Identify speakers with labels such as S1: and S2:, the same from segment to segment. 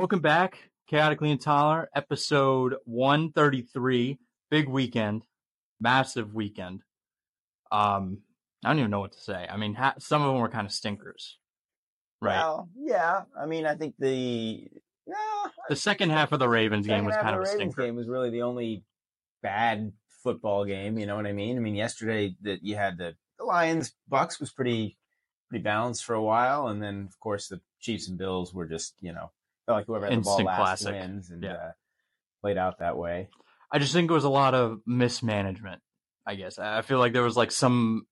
S1: Welcome back, Chaotically Intolerant, episode 133. Big weekend, massive weekend. Um, I don't even know what to say. I mean, ha- some of them were kind of stinkers, right?
S2: Well, yeah. I mean, I think the no,
S1: the second half of the Ravens game was kind
S2: of
S1: of a
S2: Ravens
S1: stinker.
S2: game was really the only bad football game. You know what I mean? I mean, yesterday that you had the, the Lions Bucks was pretty pretty balanced for a while, and then of course the Chiefs and Bills were just you know like whoever had the ball
S1: Instant
S2: last
S1: classic.
S2: wins, and
S1: Yeah.
S2: uh, played out that way.
S1: I just think it was a lot of mismanagement. I guess I I feel like there was like some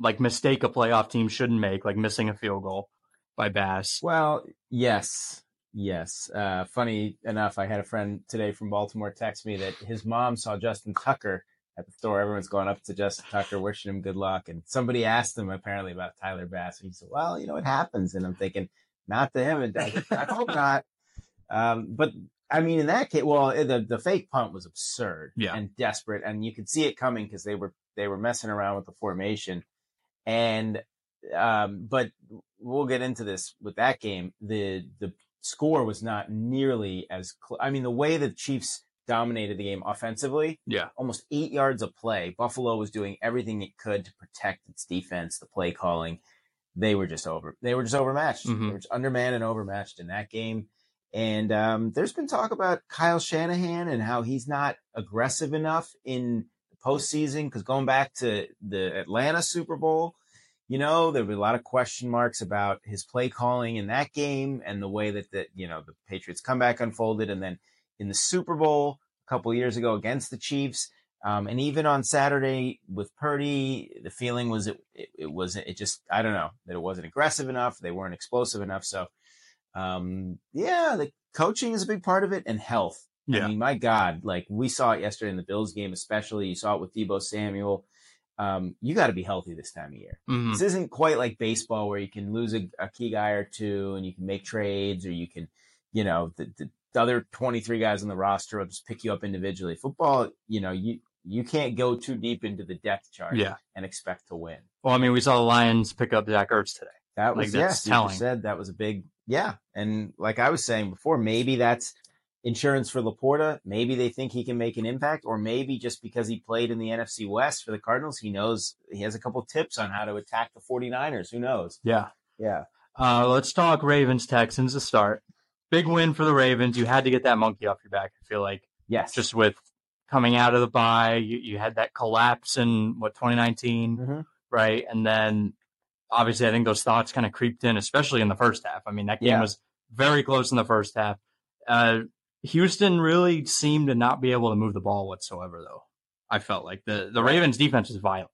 S1: like mistake a playoff team shouldn't make, like missing a field goal by Bass.
S2: Well, yes, yes. Uh, funny enough, I had a friend today from Baltimore text me that his mom saw Justin Tucker at the store. Everyone's going up to Justin Tucker, wishing him good luck, and somebody asked him apparently about Tyler Bass. And he said, "Well, you know, it happens." And I'm thinking, not to him. Doesn't. I hope not. Um, but I mean, in that case, well, the the fake punt was absurd
S1: Yeah.
S2: and desperate, and you could see it coming because they were they were messing around with the formation, and um, but we'll get into this with that game. The the score was not nearly as. Cl- I mean, the way the Chiefs dominated the game offensively,
S1: Yeah.
S2: almost eight yards of play. Buffalo was doing everything it could to protect its defense, the play calling. They were just over. They were just overmatched.
S1: Mhm.
S2: They were just undermanned and overmatched in that game. And um, there's been talk about Kyle Shanahan and how he's not aggressive enough in the postseason. Because going back to the Atlanta Super Bowl, you know, there were a lot of question marks about his play calling in that game and the way that the you know the Patriots comeback unfolded, and then in the Super Bowl a couple of years ago against the Chiefs, um, and even on Saturday with Purdy, the feeling was it, it it was it just I don't know that it wasn't aggressive enough, they weren't explosive enough. So, um, yeah, the coaching is a big part of it, and health.
S1: Yeah.
S2: I mean, my God, like we saw it yesterday in the Bills game, especially. You saw it with Deebo Samuel. Um, you got to be healthy this time of year.
S1: Mhm.
S2: This isn't quite like baseball where you can lose a, a key guy or two and you can make trades or you can, you know, the, the, the other 23 guys on the roster will just pick you up individually. Football, you know, you, you can't go too deep into the depth chart
S1: Yeah.
S2: and expect to win.
S1: Well, I mean, we saw the Lions pick up Zach Ertz today.
S2: That
S1: Like,
S2: was,
S1: that's
S2: yes, you
S1: telling.
S2: said that was a big, yeah. And like I was saying before, maybe that's insurance for LaPorta. Maybe they think he can make an impact, or maybe just because he played in the NFC West for the Cardinals, he knows he has a couple tips on how to attack the 49ers. Who knows?
S1: Yeah.
S2: Yeah.
S1: Uh, let's talk Ravens Texans to start. Big win for the Ravens. You had to get that monkey off your back. I feel like
S2: Yes.
S1: just with coming out of the bye, you, you had that collapse in what 2019,
S2: Mhm.
S1: right? And then obviously, I think those thoughts kind of creeped in, especially in the first half. I mean, that game
S2: Yeah.
S1: was very close in the first half. Uh, Houston really seemed to not be able to move the ball whatsoever, though. I felt like the the Ravens defense is violent.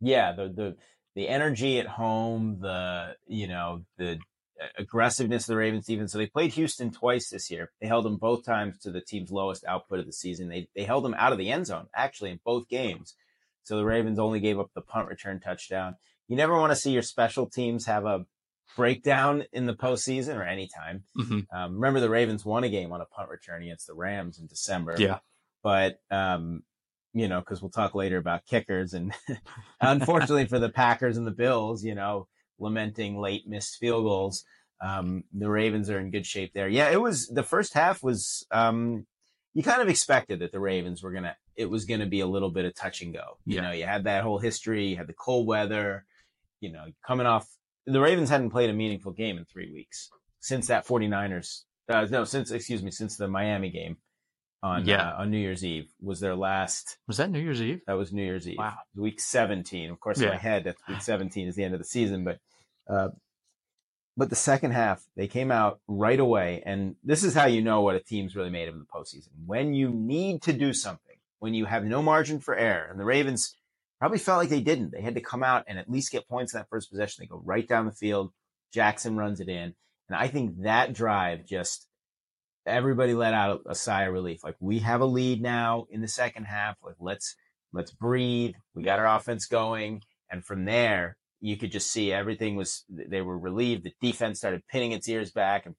S2: yeah. The the the energy at home, the you know the aggressiveness of the Ravens defense. So they played Houston twice this year. They held them both times to the team's lowest output of the season. They they held them out of the end zone actually in both games. So the Ravens only gave up the punt return touchdown. You never want to see your special teams have a breakdown in the postseason or anytime.
S1: Mhm.
S2: Um, remember, the Ravens won a game on a punt return against the Rams in December.
S1: Yeah.
S2: But, um, you know, because we'll talk later about kickers. And unfortunately for the Packers and the Bills, you know, lamenting late missed field goals, um, the Ravens are in good shape there. Yeah, it was the first half was, um, you kind of expected that the Ravens were going to, it was going to be a little bit of touch and go. You
S1: Yeah.
S2: know, you had that whole history, you had the cold weather, you know, coming off the Ravens hadn't played a meaningful game in three weeks since that 49ers. Uh, no, since excuse me, since the Miami game on
S1: Yeah.
S2: uh, on New Year's Eve was their last.
S1: Was that New Year's Eve?
S2: That was New Year's Eve.
S1: Wow.
S2: Week 17. Of course, in my head, that's week 17 is the end of the season. But uh, but the second half, they came out right away, and this is how you know what a team's really made of in the postseason. When you need to do something, when you have no margin for error, and the Ravens probably felt like they didn't. They had to come out and at least get points in that first possession. They go right down the field. Jackson runs it in. And I think that drive just everybody let out a sigh of relief. Like we have a lead now in the second half. Like let's let's breathe. We got our offense going. And from there, you could just see everything was they were relieved. The defense started pinning its ears back and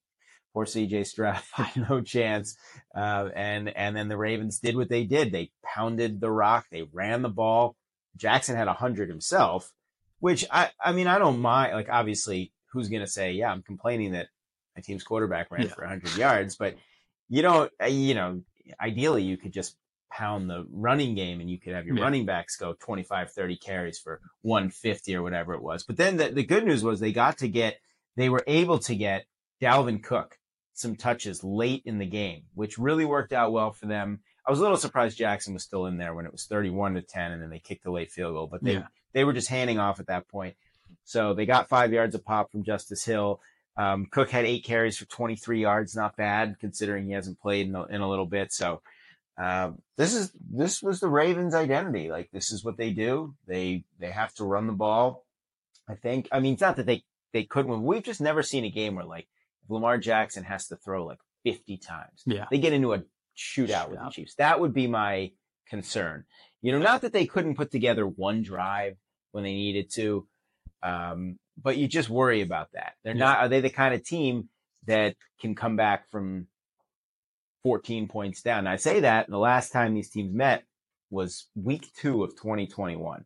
S2: poor CJ Stroud had no chance. Uh, and and then the Ravens did what they did. They pounded the rock. They ran the ball. Jackson had a hundred himself, which I I mean I don't mind. Like obviously, who's gonna say yeah? I'm complaining that my team's quarterback ran
S1: Yeah.
S2: for 100 yards, but you don't, uh, you know, ideally you could just pound the running game and you could have your
S1: Yeah.
S2: running backs go 25, 30 carries for 150 or whatever it was. But then the, the good news was they got to get, they were able to get Dalvin Cook some touches late in the game, which really worked out well for them. I was a little surprised Jackson was still in there when it was 31 to 10 and then they kicked the late field goal, but they,
S1: Yeah.
S2: they were just handing off at that point. So they got five yards of pop from Justice Hill. Um, Cook had eight carries for 23 yards, not bad considering he hasn't played in a, in a little bit. So um, this is this was the Ravens' identity. Like this is what they do. They they have to run the ball. I think. I mean, it's not that they they couldn't win. We've just never seen a game where like Lamar Jackson has to throw like 50 times
S1: Yeah.
S2: they get into a shootout with the Chiefs. That would be my concern. You know, not that they couldn't put together one drive when they needed to, um, but you just worry about that. They're
S1: Yeah.
S2: not. Are they the kind of team that can come back from 14 points down? And I say that the last time these teams met was week two of 2021.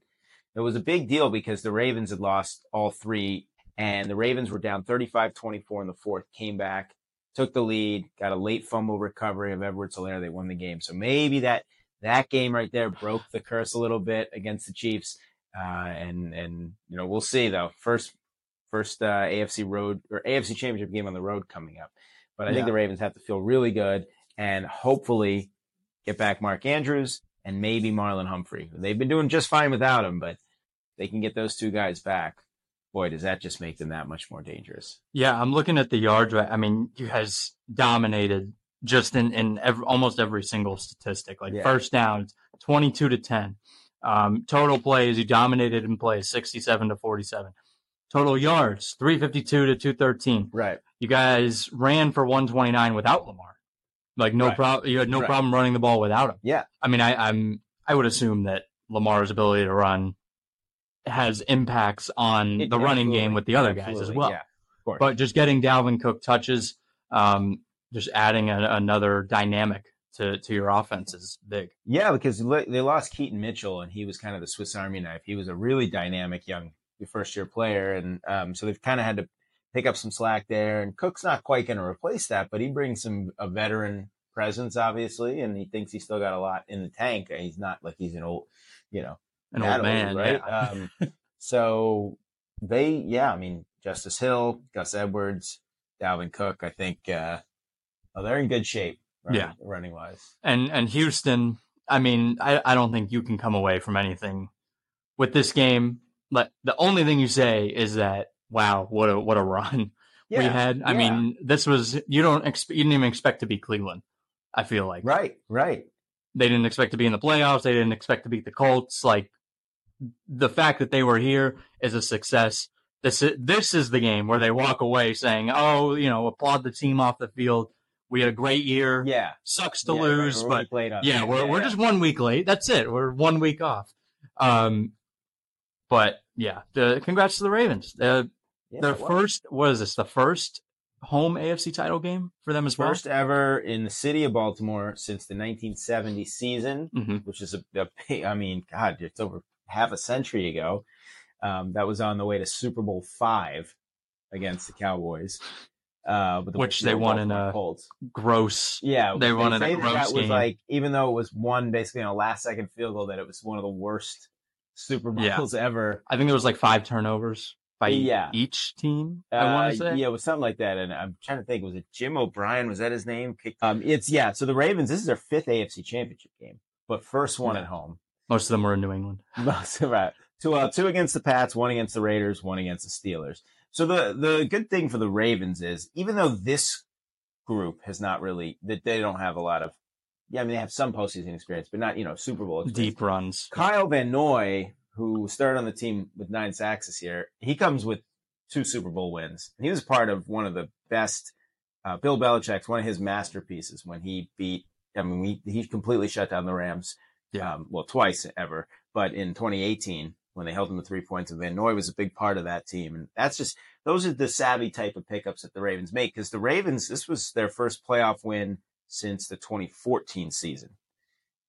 S2: It was a big deal because the Ravens had lost all three, and the Ravens were down 35 24 in the fourth, came back, took the lead, got a late fumble recovery of Edwards Helaire. They won the game. So maybe that that game right there broke the curse a little bit against the Chiefs. Uh, and and you know we'll see though. First first uh, AFC road or AFC Championship game on the road coming up. But I think the Ravens have to feel really good and hopefully get back Mark Andrews and maybe Marlon Humphrey. They've been doing just fine without him, but they can get those two guys back. Boy, does that just make them that much more dangerous.
S1: Yeah, I'm looking at the yards. right? I mean, you guys dominated just in in every, almost every single statistic. Like
S2: Yeah.
S1: first downs, 22 to 10. Um, total plays, you dominated in plays, 67 to 47. Total yards, 352 to 213.
S2: Right.
S1: You guys ran for 129 without Lamar. Like no
S2: Right.
S1: problem. You had no
S2: Right.
S1: problem running the ball without him.
S2: Yeah.
S1: I mean, I, I'm I would assume that Lamar's ability to run has impacts on
S2: It-
S1: the running game with the other guys as well.
S2: Yeah, of course.
S1: But just getting Dalvin Cook touches, um, just adding a, another dynamic to, to your offense is big.
S2: Yeah, because they lost Keaton Mitchell, and he was kind of the Swiss Army knife. He was a really dynamic young first year player, and um, so they've kind of had to pick up some slack there. And Cook's not quite going to replace that, but he brings some a veteran presence, obviously, and he thinks he's still got a lot in the tank. He's not like he's an old, you know,
S1: An old man,
S2: right?
S1: yeah.
S2: Um, so they, yeah, I mean, Justice Hill, Gus Edwards, Dalvin Cook. I think uh, oh, they're in good shape. Running,
S1: Yeah.
S2: running wise.
S1: and and Houston. I mean, I, I don't think you can come away from anything with this game. Like the only thing you say is that wow, what a what a run we had. I
S2: yeah.
S1: mean, this was you don't exp- you didn't even expect to beat Cleveland. I feel like
S2: Right, right.
S1: they didn't expect to be in the playoffs. They didn't expect to beat the Colts. Like the fact that they were here is a success. This is, this is the game where they walk away saying, "Oh, you know, applaud the team off the field. We had a great year.
S2: Yeah.
S1: Sucks to
S2: Yeah,
S1: lose,
S2: we're
S1: but
S2: already
S1: yeah, we're we're just one week late. That's it. We're one week off. Um, but yeah, the congrats to the Ravens. The
S2: yeah,
S1: their first what is this? The first home AFC title game for them as well.
S2: first ever in the city of Baltimore since the 1970 season,
S1: Mhm.
S2: which is a, a big- I mean, God, it's over half a century ago. Um, that was on the way to Super Bowl five against the Cowboys, uh, the,
S1: Which they won in a-
S2: Colts.
S1: Gross.
S2: Yeah,
S1: they won in a
S2: say that,
S1: gross
S2: was
S1: game.
S2: like, even though it was won basically on a last second field goal, that it was one of the worst Super
S1: Yeah.
S2: Bowls ever.
S1: I think there was like five turnovers by
S2: Yeah.
S1: each team. I want
S2: Uh,
S1: to say.
S2: Yeah, it was something like that. And I'm trying to think, was it Jim O'Brien? Was that his name? Um, it's yeah. So the Ravens, this is their fifth AFC Championship game, but first one
S1: Yeah.
S2: at home.
S1: Most of them were in New England.
S2: Most of right. Two, uh, two against the Pats, one against the Raiders, one against the Steelers. So the the good thing for the Ravens is even though this group has not really that they don't have a lot of. Yeah, I mean they have some postseason experience, but not you know Super Bowl experience.
S1: Deep runs.
S2: Kyle Van Noy, who started on the team with nine sacks this year, he comes with two Super Bowl wins. He was part of one of the best. Uh, Bill Belichick's one of his masterpieces when he beat. I mean, he, he completely shut down the Rams.
S1: Yeah.
S2: Um, well, twice ever, but in 2018 when they held him to three points, and Van Noy was a big part of that team. And that's just those are the savvy type of pickups that the Ravens make because the Ravens this was their first playoff win since the 2014 season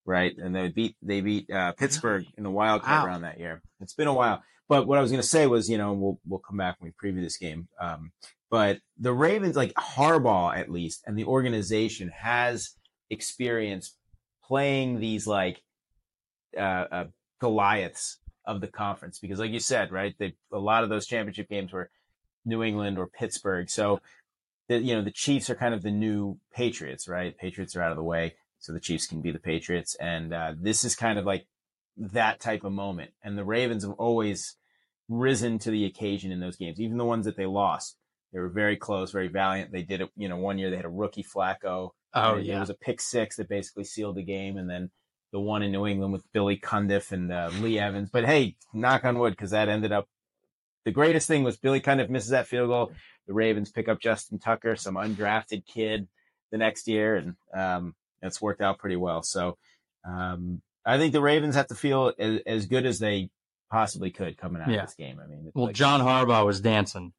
S2: right? And they beat they beat uh, Pittsburgh in the wild card
S1: Wow.
S2: round that year. It's been a while, but what I was going to say was, you know, we'll we'll come back when we preview this game. Um, but the Ravens, like Harbaugh, at least, and the organization has experience playing these like uh, uh, Goliaths of the conference because, like you said, right, they a lot of those championship games were New England or Pittsburgh. So, the, you know, the Chiefs are kind of the new Patriots, right? Patriots are out of the way, so the Chiefs can be the Patriots, and uh, this is kind of like that type of moment. And the Ravens have always risen to the occasion in those games, even the ones that they lost. They were very close, very valiant. They did it, you know, one year they had a rookie Flacco.
S1: Oh
S2: It- It was a pick six that basically sealed the game. And then the one in New England with Billy Cundiff and uh, Lee Evans. But hey, knock on wood, because that ended up the greatest thing was Billy Cundiff misses that field goal. The Ravens pick up Justin Tucker, some undrafted kid, the next year, and um, it's worked out pretty well. So um, I think the Ravens have to feel as, as good as they possibly could coming out
S1: Yeah.
S2: of this game. I mean,
S1: well,
S2: like-
S1: John Harbaugh was dancing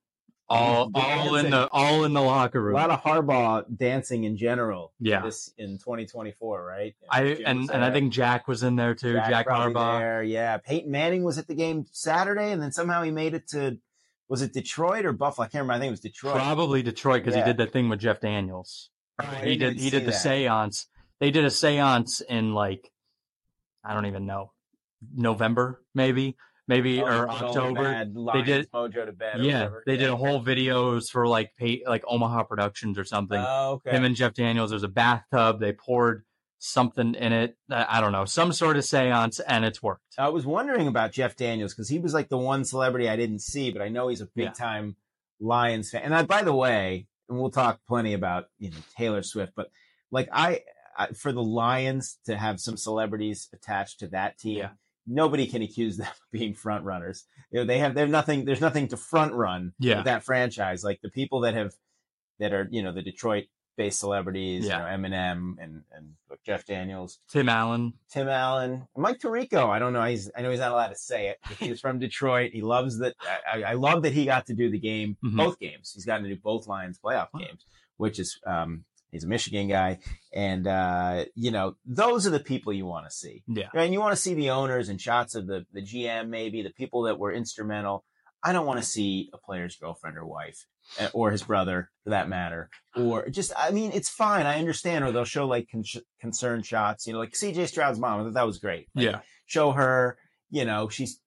S1: all all in the all in the locker room.
S2: a lot of Harbaugh dancing in general.
S1: Yeah.
S2: this in 2024, right?
S1: I
S2: Jim
S1: and and I think Jack was in there too. Jack,
S2: probably
S1: Harbaugh.
S2: There. Yeah, Peyton Manning was at the game Saturday, and then somehow he made it to was it Detroit or Buffalo? I can't remember. I think it was Detroit.
S1: Probably Detroit because
S2: Yeah.
S1: he did that thing with Jeff Daniels.
S2: I
S1: he did he did the
S2: that.
S1: seance. They did a seance in like I don't even know November maybe maybe
S2: Oh,
S1: or
S2: put all the
S1: October.
S2: Lions
S1: did-
S2: Mojo to bed.
S1: Yeah,
S2: whatever.
S1: they did a whole videos for like pay, like Omaha Productions or something.
S2: Oh, okay.
S1: Him and Jeff Daniels. There's a bathtub. They poured something in it. I don't know, some sort of seance, and it's worked.
S2: I was wondering about Jeff Daniels because he was like the one celebrity I didn't see, but I know he's a
S1: Yeah.
S2: big time Lions fan. And I, by the way, and we'll talk plenty about you know Taylor Swift, but like I, I for the Lions to have some celebrities attached to that team,
S1: Yeah.
S2: nobody can accuse them of being front runners. You know, they have they have nothing. There's nothing to front run
S1: Yeah.
S2: with that franchise. Like the people that have that are you know the Detroit based celebrities,
S1: Yeah.
S2: you know Eminem and and Jeff Daniels.
S1: Tim Allen.
S2: Tim Allen, Mike Tirico. I don't know. He's I know he's not allowed to say it. He's from Detroit. He loves that. I, I love that he got to do the game,
S1: Mhm.
S2: both games. He's gotten to do both Lions playoff
S1: Wow.
S2: games, which is um he's a Michigan guy, and uh you know those are the people you want to see.
S1: Yeah.
S2: And you want to see the owners and shots of the the GM, maybe the people that were instrumental. I don't want to see a player's girlfriend or wife uh, or his brother for that matter, or just, I mean, it's fine. I understand. Or they'll show like con- concern shots, you know, like CJ Stroud's mom. I thought that was great. Like,
S1: Yeah.
S2: Show her, you know, she's,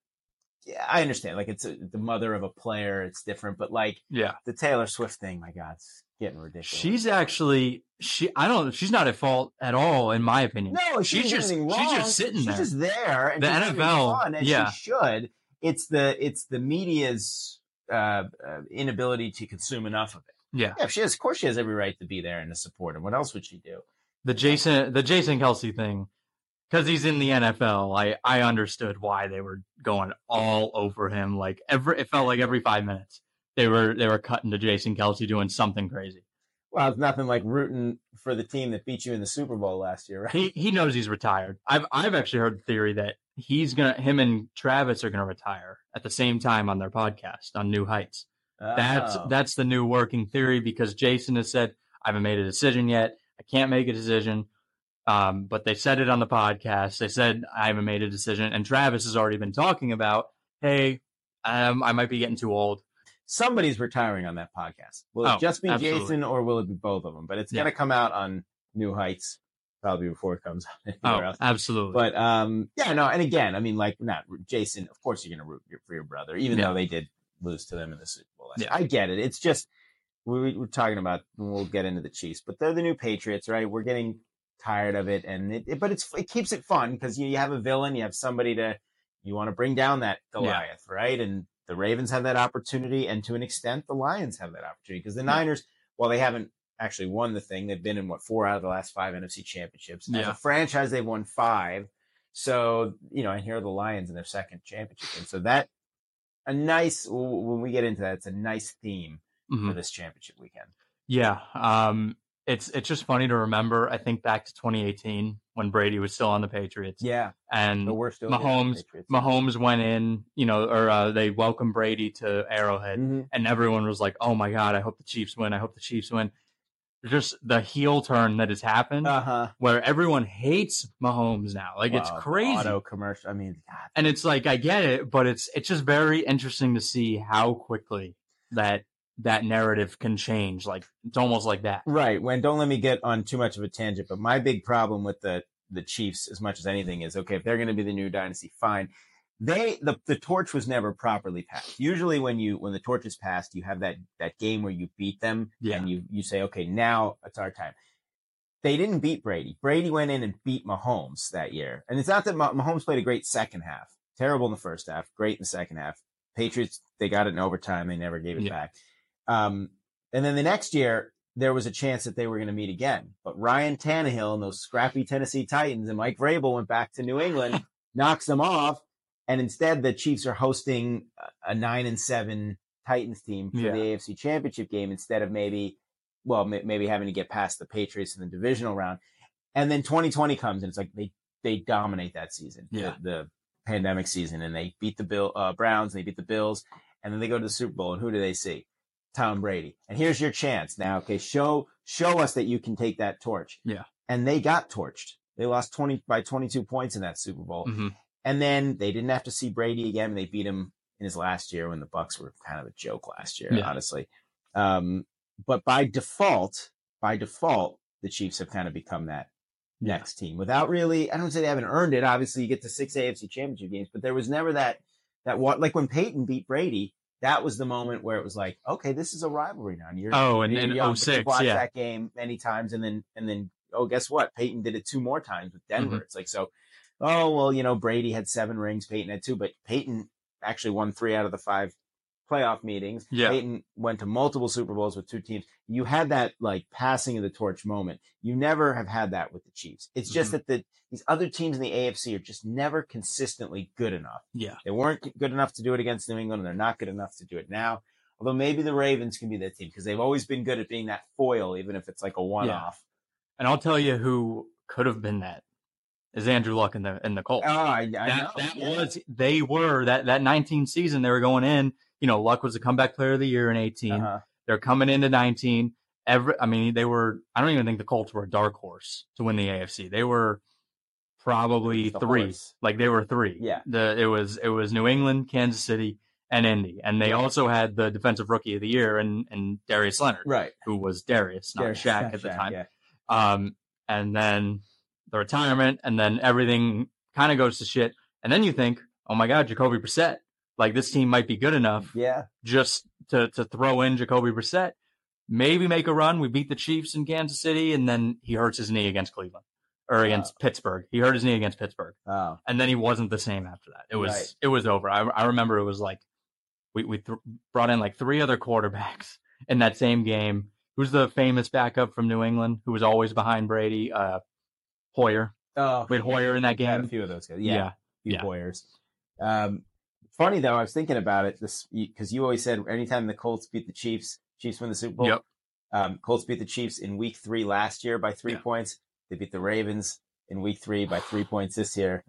S2: yeah, I understand. Like it's a, the mother of a player. It's different, but like
S1: Yeah.
S2: the Taylor Swift thing, my God, it's getting ridiculous.
S1: She's actually she. I don't. She's not at fault at all, in my opinion.
S2: No,
S1: She's
S2: she's
S1: just- she's just sitting
S2: she's
S1: there.
S2: just there. And
S1: The NFL, yeah.
S2: she should. It's the it's the media's uh, uh, inability to consume enough of it.
S1: Yeah.
S2: Yeah, she has. Of course, she has every right to be there and to support him. What else would she do?
S1: The Jason the Jason Kelce thing, because he's in the NFL. I I understood why they were going all over him. Like every it felt like every five minutes they were they were cutting to Jason Kelce doing something crazy.
S2: Well, it's nothing like rooting for the team that beat you in the Super Bowl last year, right?
S1: He he knows he's retired. I've I've actually heard the theory that he's gonna him and Travis are gonna retire at the same time on their podcast on New Heights. That's
S2: Oh.
S1: that's the new working theory because Jason has said I haven't made a decision yet. I can't make a decision. Um, but they said it on the podcast. They said I haven't made a decision, and Travis has already been talking about, hey, um, I might be getting too old.
S2: Somebody's retiring on that podcast. Will it
S1: Oh,
S2: just be
S1: absolutely.
S2: Jason or will it be both of them? But it's
S1: Yeah.
S2: going to come out on New Heights probably before it comes out
S1: Oh,
S2: anywhere else.
S1: absolutely.
S2: But um, yeah, no, and again, I mean, like, not Jason. Of course, you're going to root your- for your brother, even
S1: Yeah.
S2: though they did lose to them in the Super Bowl.
S1: Yeah.
S2: I get it. It's just we, we're talking about. We'll get into the Chiefs, but they're the new Patriots, right? We're getting tired of it, and it, it- but it's it keeps it fun because you, you have a villain, you have somebody to you want to bring down that Goliath, right? And the Ravens have that opportunity, and to an extent, the Lions have that opportunity because the. Niners, while they haven't actually won the thing, they've been in what four out of the last five NFC championships. As
S1: Yeah.
S2: a franchise, they've won five. So you know, and here are the Lions in their second championship, and so that a nice when we get into that, it's a nice theme
S1: Mhm.
S2: for this championship weekend.
S1: Yeah. Um, it's it's just funny to remember. I think back to 2018 when Brady was still on the Patriots,
S2: Yeah,
S1: and
S2: but we're still
S1: Mahomes- Mahomes went in, you know, or uh, they welcomed Brady to Arrowhead,
S2: Mhm.
S1: and everyone was like, "Oh my God, I hope the Chiefs win! I hope the Chiefs win." just the heel turn that has happened,
S2: Uh huh.
S1: where everyone hates Mahomes now. Like it's crazy.
S2: Auto commercial. I mean, God.
S1: and it's like I get it, but it's it's just very interesting to see how quickly that that narrative can change. Like it's almost like that.
S2: Right. When don't let me get on too much of a tangent, but my big problem with the the Chiefs, as much as anything, is okay if they're going to be the new dynasty, fine. They the the torch was never properly passed. Usually, when you when the torch is passed, you have that that game where you beat them,
S1: Yeah.
S2: and you you say, okay, now it's our time. They didn't beat Brady. Brady went in and beat Mahomes that year, and it's not that Mahomes played a great second half. Terrible in the first half, great in the second half. Patriots they got it in overtime. They never gave it
S1: Yeah.
S2: back. Um, and then the next year, there was a chance that they were going to meet again. But Ryan Tannehill and those scrappy Tennessee Titans and Mike Vrabel went back to New England, knocks them off, and instead the Chiefs are hosting a- nine and seven Titans team for
S1: Yeah.
S2: the AFC Championship game instead of maybe, well, ma- maybe having to get past the Patriots in the divisional round. And then 2020 comes and it's like they they dominate that season, the-
S1: Yeah.
S2: the, pandemic season, and they beat the Bill uh, Browns, and they beat the Bills, and then they go to the Super Bowl, and who do they see? Tom Brady. And here's your chance now. Okay, show show us that you can take that torch.
S1: Yeah.
S2: And they got torched. They lost 20 by 22 points in that Super Bowl.
S1: hmm
S2: And then they didn't have to see Brady again. They beat him in his last year when the Bucks were kind of a joke last year,
S1: Yeah.
S2: honestly. Um, but by default, by default, the Chiefs have kind of become that
S1: Yeah.
S2: next team without really. I don't say they haven't earned it. Obviously, you get to six AFC Championship games, but there was never that that what like when Peyton beat Brady. That was the moment where it was like, okay, this is a rivalry now. And you're
S1: Oh, and
S2: you're
S1: in
S2: young, but
S1: 06,
S2: you've watched
S1: yeah.
S2: that game many times, and then and then oh, guess what? Peyton did it two more times with Denver.
S1: Mm-hmm.
S2: It's like so. Oh well, you know Brady had seven rings, Peyton had two, but Peyton actually won three out of the five playoff meetings.
S1: Yeah.
S2: Peyton went to multiple Super Bowls with two teams. You had that like passing of the torch moment. You never have had that with the Chiefs. It's just
S1: Mm-hmm.
S2: that the these other teams in the AFC are just never consistently good enough.
S1: Yeah.
S2: They weren't good enough to do it against New England, and they're not good enough to do it now. Although maybe the Ravens can be that team because they've always been good at being that foil, even if it's like a one-off.
S1: And I'll tell you who could have been that is Andrew Luck in the in the Colts.
S2: Oh, I, I
S1: that
S2: know.
S1: that
S2: Yeah.
S1: was they were that that 19 season they were going in. You know, Luck was the comeback player of the year in 18.
S2: Uh-huh.
S1: They're coming into 19. Every, I mean, they were. I don't even think the Colts were a dark horse to win the AFC. They were probably
S2: The
S1: three.
S2: horse.
S1: Like they were three.
S2: Yeah.
S1: The it was it was New England, Kansas City, and Indy, and they also had the defensive rookie of the year and and Darius Leonard,
S2: Right.
S1: who was Darius, not
S2: Derek-
S1: Shaq at the
S2: Shaq,
S1: time.
S2: Yeah.
S1: Um, and then the retirement, and then everything kind of goes to shit. And then you think, oh my God, Jacoby Brissett, like this team might be good enough
S2: Yeah.
S1: just to to throw in Jacoby Brissett, maybe make a run. We beat the Chiefs in Kansas City, and then he hurts his knee against Cleveland or against Pittsburgh. He hurt his knee against Pittsburgh,
S2: Oh.
S1: and then he wasn't the same after that. It was
S2: Right.
S1: it was over. I I remember it was like we we th- brought in like three other quarterbacks in that same game. Who's the famous backup from New England who was always behind Brady? Uh, Hoyer.
S2: Oh.
S1: We had Hoyer in that
S2: game. had a few of those guys.
S1: Yeah.
S2: Yeah. few
S1: yeah.
S2: Hoyers. Um, funny though, I was thinking about it this because you always said anytime the Colts beat the Chiefs, Chiefs win the Super Bowl.
S1: Yep.
S2: Um, Colts beat the Chiefs in Week Three last year by three
S1: Yeah.
S2: points. They beat the Ravens in Week Three by three points this year.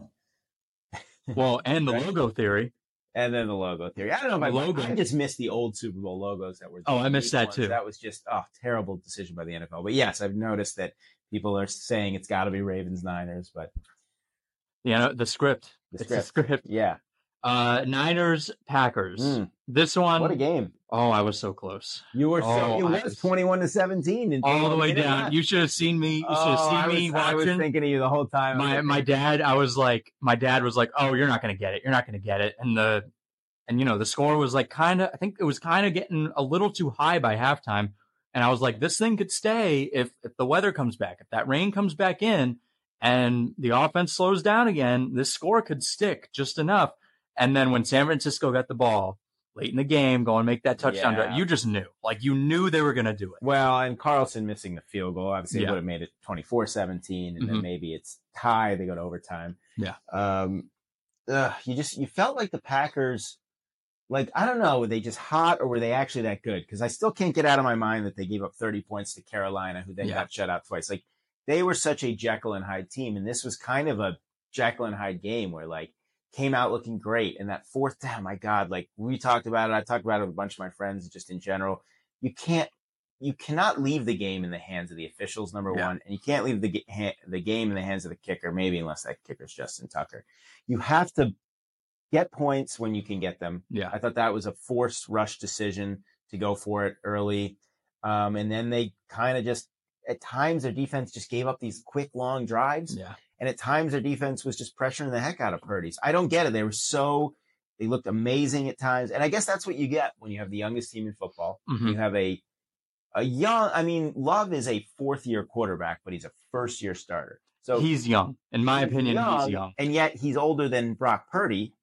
S1: Well, and the
S2: Right.
S1: logo theory.
S2: And then the logo theory. I don't know if I,
S1: logo.
S2: I just missed the old Super Bowl logos that were.
S1: Oh, I missed that
S2: ones.
S1: too.
S2: That was just oh terrible decision by the NFL. But yes, I've noticed that people are saying it's got to be Ravens Niners, but
S1: You know the script.
S2: The
S1: it's
S2: script.
S1: script.
S2: yeah,
S1: Uh, Niners Packers.
S2: Mm.
S1: This one.
S2: what a game!
S1: Oh, I was so close.
S2: You were so
S1: Oh,
S2: it was
S1: was-
S2: twenty-one to seventeen,
S1: All the way down. You should have seen me. You should
S2: Oh,
S1: have seen
S2: I
S1: me
S2: was, I was
S1: watching.
S2: thinking of you the whole time.
S1: My my dad. I was like, my dad was like, "Oh, you're not gonna get it. You're not gonna get it." And the and you know the score was like kind of. I think it was kind of getting a little too high by halftime. And I was like, this thing could stay if if the weather comes back, if that rain comes back in, and the offense slows down again, this score could stick just enough. And then when San Francisco got the ball late in the game, go and make that touchdown drive,
S2: Yeah.
S1: you just knew, like you knew they were gonna do it.
S2: Well, and Carlson missing the field goal obviously
S1: Yeah.
S2: would have made it 24-17, and then
S1: Mhm.
S2: maybe it's tie. They go to overtime.
S1: Yeah.
S2: Um, ugh, you just you felt like the Packers, like I don't know, were they just hot or were they actually that good? Because I still can't get out of my mind that they gave up 30 points to Carolina, who then
S1: Yeah.
S2: got shut out twice. Like they were such a Jekyll and Hyde team, and this was kind of a Jekyll and Hyde game where like came out looking great, and that fourth down, my God, like we talked about it, I talked about it with a bunch of my friends, just in general. You can't you cannot leave the game in the hands of the officials, number
S1: Yeah.
S2: one, and you can't leave the ha- the game in the hands of the kicker, maybe unless that kicker's Justin Tucker. You have to get points when you can get them.
S1: Yeah.
S2: I thought that was a forced rush decision to go for it early. Um, and then they kind of just, at times, their defense just gave up these quick, long drives.
S1: Yeah.
S2: And at times, their defense was just pressuring the heck out of Purdy's. I don't get it. They were so, they looked amazing at times. And I guess that's what you get when you have the youngest team in football.
S1: Mhm.
S2: You have a, a young, I mean, Love is a fourth year quarterback, but he's a first year starter. So
S1: he's young. In my
S2: he's
S1: opinion, he's young.
S2: And yet he's older than Brock Purdy,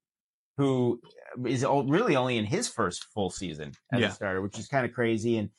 S2: who is really only in his first full season as
S1: Yeah.
S2: a starter, which is kind of crazy. And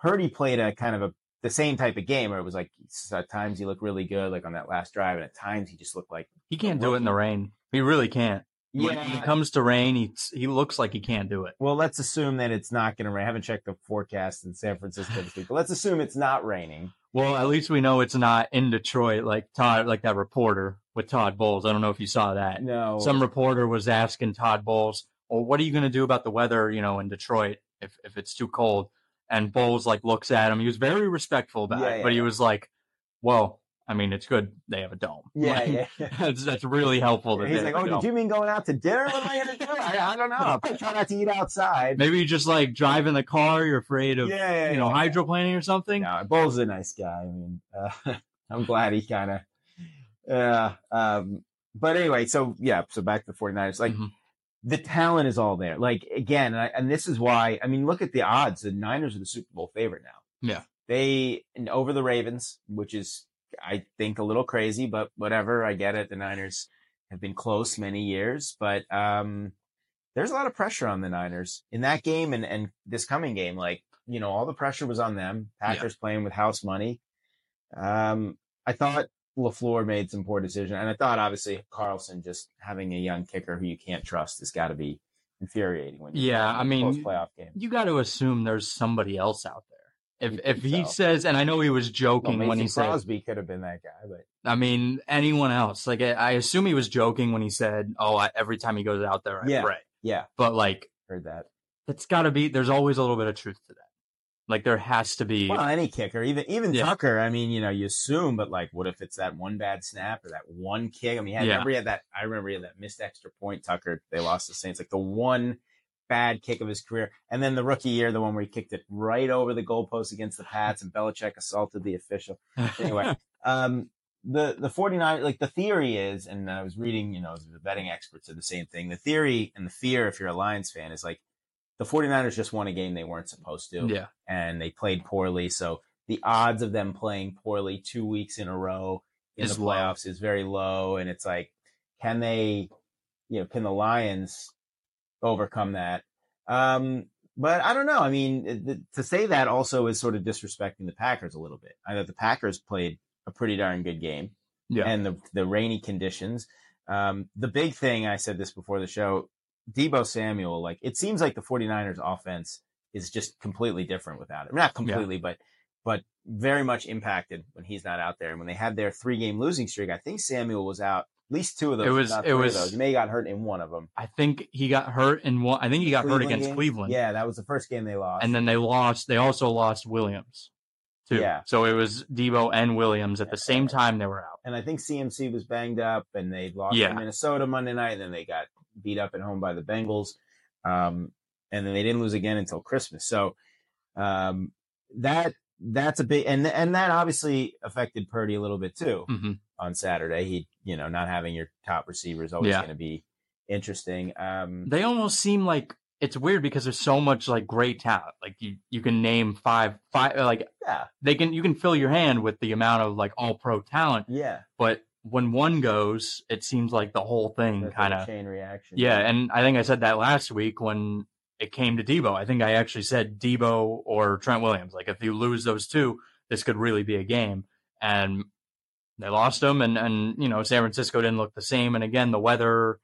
S2: Purdy played a kind of a the same type of game where it was like at times he looked really good, like on that last drive, and at times he just looked like
S1: He can't do it in the rain. He really can't. When it comes to rain, he he looks like he can't do it.
S2: Well, let's assume that it's not going to rain. I haven't checked the forecast in San Francisco this week, but let's assume it's not raining.
S1: Well, at least we know it's not in Detroit, like Todd, like that reporter with Todd Bowles. I don't know if you saw that.
S2: No,
S1: Some reporter was asking Todd Bowles, "Well, what are you going to do about the weather, you know, in Detroit if if it's too cold?" And Bowles like looks at him. He was very respectful about
S2: Yeah,
S1: it, but he
S2: yeah.
S1: was like, "Well, I mean, it's good they have a dome.
S2: yeah,
S1: Like,
S2: yeah. yeah.
S1: that's that's really helpful." That
S2: He's like, "Oh,
S1: a
S2: did you mean going out to dinner? What am I going to do? I, I don't know. I'll probably try not to eat outside."
S1: Maybe you just like drive in the car. You're afraid of,
S2: yeah, yeah,
S1: you know,
S2: yeah.
S1: hydroplaning or something.
S2: No, Bowles is a nice guy. I mean, uh, I'm glad he kind of, yeah. Um, but anyway, so yeah, so back to the 49ers. Like
S1: Mhm.
S2: The talent is all there. Like again, and, I, and this is why, I mean, look at the odds. The Niners are the Super Bowl favorite now.
S1: Yeah.
S2: They, and over the Ravens, which is, I think, a little crazy, but whatever. I get it. The Niners have been close many years, but, um, there's a lot of pressure on the Niners in that game and, and this coming game. Like, you know, all the pressure was on them.
S1: Yeah.
S2: Packers playing with house money. Um, I thought LaFleur made some poor decision. And I thought obviously Carlson just having a young kicker who you can't trust has got to be infuriating when you
S1: Yeah, I mean,
S2: playoff game.
S1: You got to assume there's somebody else out there. If if he
S2: so.
S1: says, and I know he was
S2: Well,
S1: joking when
S2: Mason
S1: he said,
S2: Crosby could have been that guy, but
S1: I mean, anyone else. Like I, I assume he was joking when he said, "Oh, I, every time he goes out there, I
S2: Yeah.
S1: pray."
S2: yeah,
S1: But like,
S2: heard that.
S1: it's got to be. There's always a little bit of truth to that. Like there has to be.
S2: Well, any kicker, even even
S1: Yeah.
S2: Tucker. I mean, you know, you assume, but like, what if it's that one bad snap or that one kick? I mean, I
S1: Yeah.
S2: remember he had that. I remember he had that missed extra point. Tucker, they lost the Saints. Like the one bad kick of his career, and then the rookie year, the one where he kicked it right over the goalpost against the Pats, and Belichick assaulted the official. Anyway, um, the the 49 like the theory is, and I was reading, you know, the betting experts said the same thing. The theory and the fear, if you're a Lions fan, is like the 49ers just won a game they weren't supposed to
S1: yeah,
S2: and they played poorly. So the odds of them playing poorly two weeks in a row in
S1: Is
S2: the
S1: low.
S2: playoffs is very low. And it's like, can they, you know, can the Lions overcome that? Um, but I don't know. I mean, the, to say that also is sort of disrespecting the Packers a little bit. I thought the Packers played a pretty darn good game
S1: yeah,
S2: and the the rainy conditions. Um, the big thing I said this before the show, Deebo Samuel, like it seems like the 49ers offense is just completely different without him. Not completely, but but very much impacted when he's not out there. And when they had their three game losing streak, I think Samuel was out at least two of those.
S1: It was- it was-.
S2: He may have got hurt in one of them.
S1: I think he got hurt in one. I think he got hurt against
S2: game?
S1: Cleveland.
S2: Yeah, that was the first game they lost.
S1: and then they lost. They also lost Williams, too.
S2: Yeah.
S1: So it was Deebo and Williams at the same time they were out.
S2: and I think CMC was banged up, and they lost
S1: Yeah.
S2: to Minnesota Monday night. And then they got beat up at home by the Bengals, um, and then they didn't lose again until Christmas. So um, that that's a big, and and that obviously affected Purdy a little bit too
S1: hmm
S2: on Saturday. He, you know, not having your top receiver is always
S1: Yeah.
S2: going to be interesting. Um,
S1: They almost seem like it's weird because there's so much like great talent. Like you, you can name five, five. Like
S2: yeah,
S1: they can, you can fill your hand with the amount of like all pro talent.
S2: yeah,
S1: But when one goes, it seems like the whole thing kind of
S2: chain reaction.
S1: Yeah, and I think I said that last week when it came to Deebo. I think I actually said Deebo or Trent Williams. Like if you lose those two, this could really be a game. And they lost them, and and you know San Francisco didn't look the same. And again, the weather.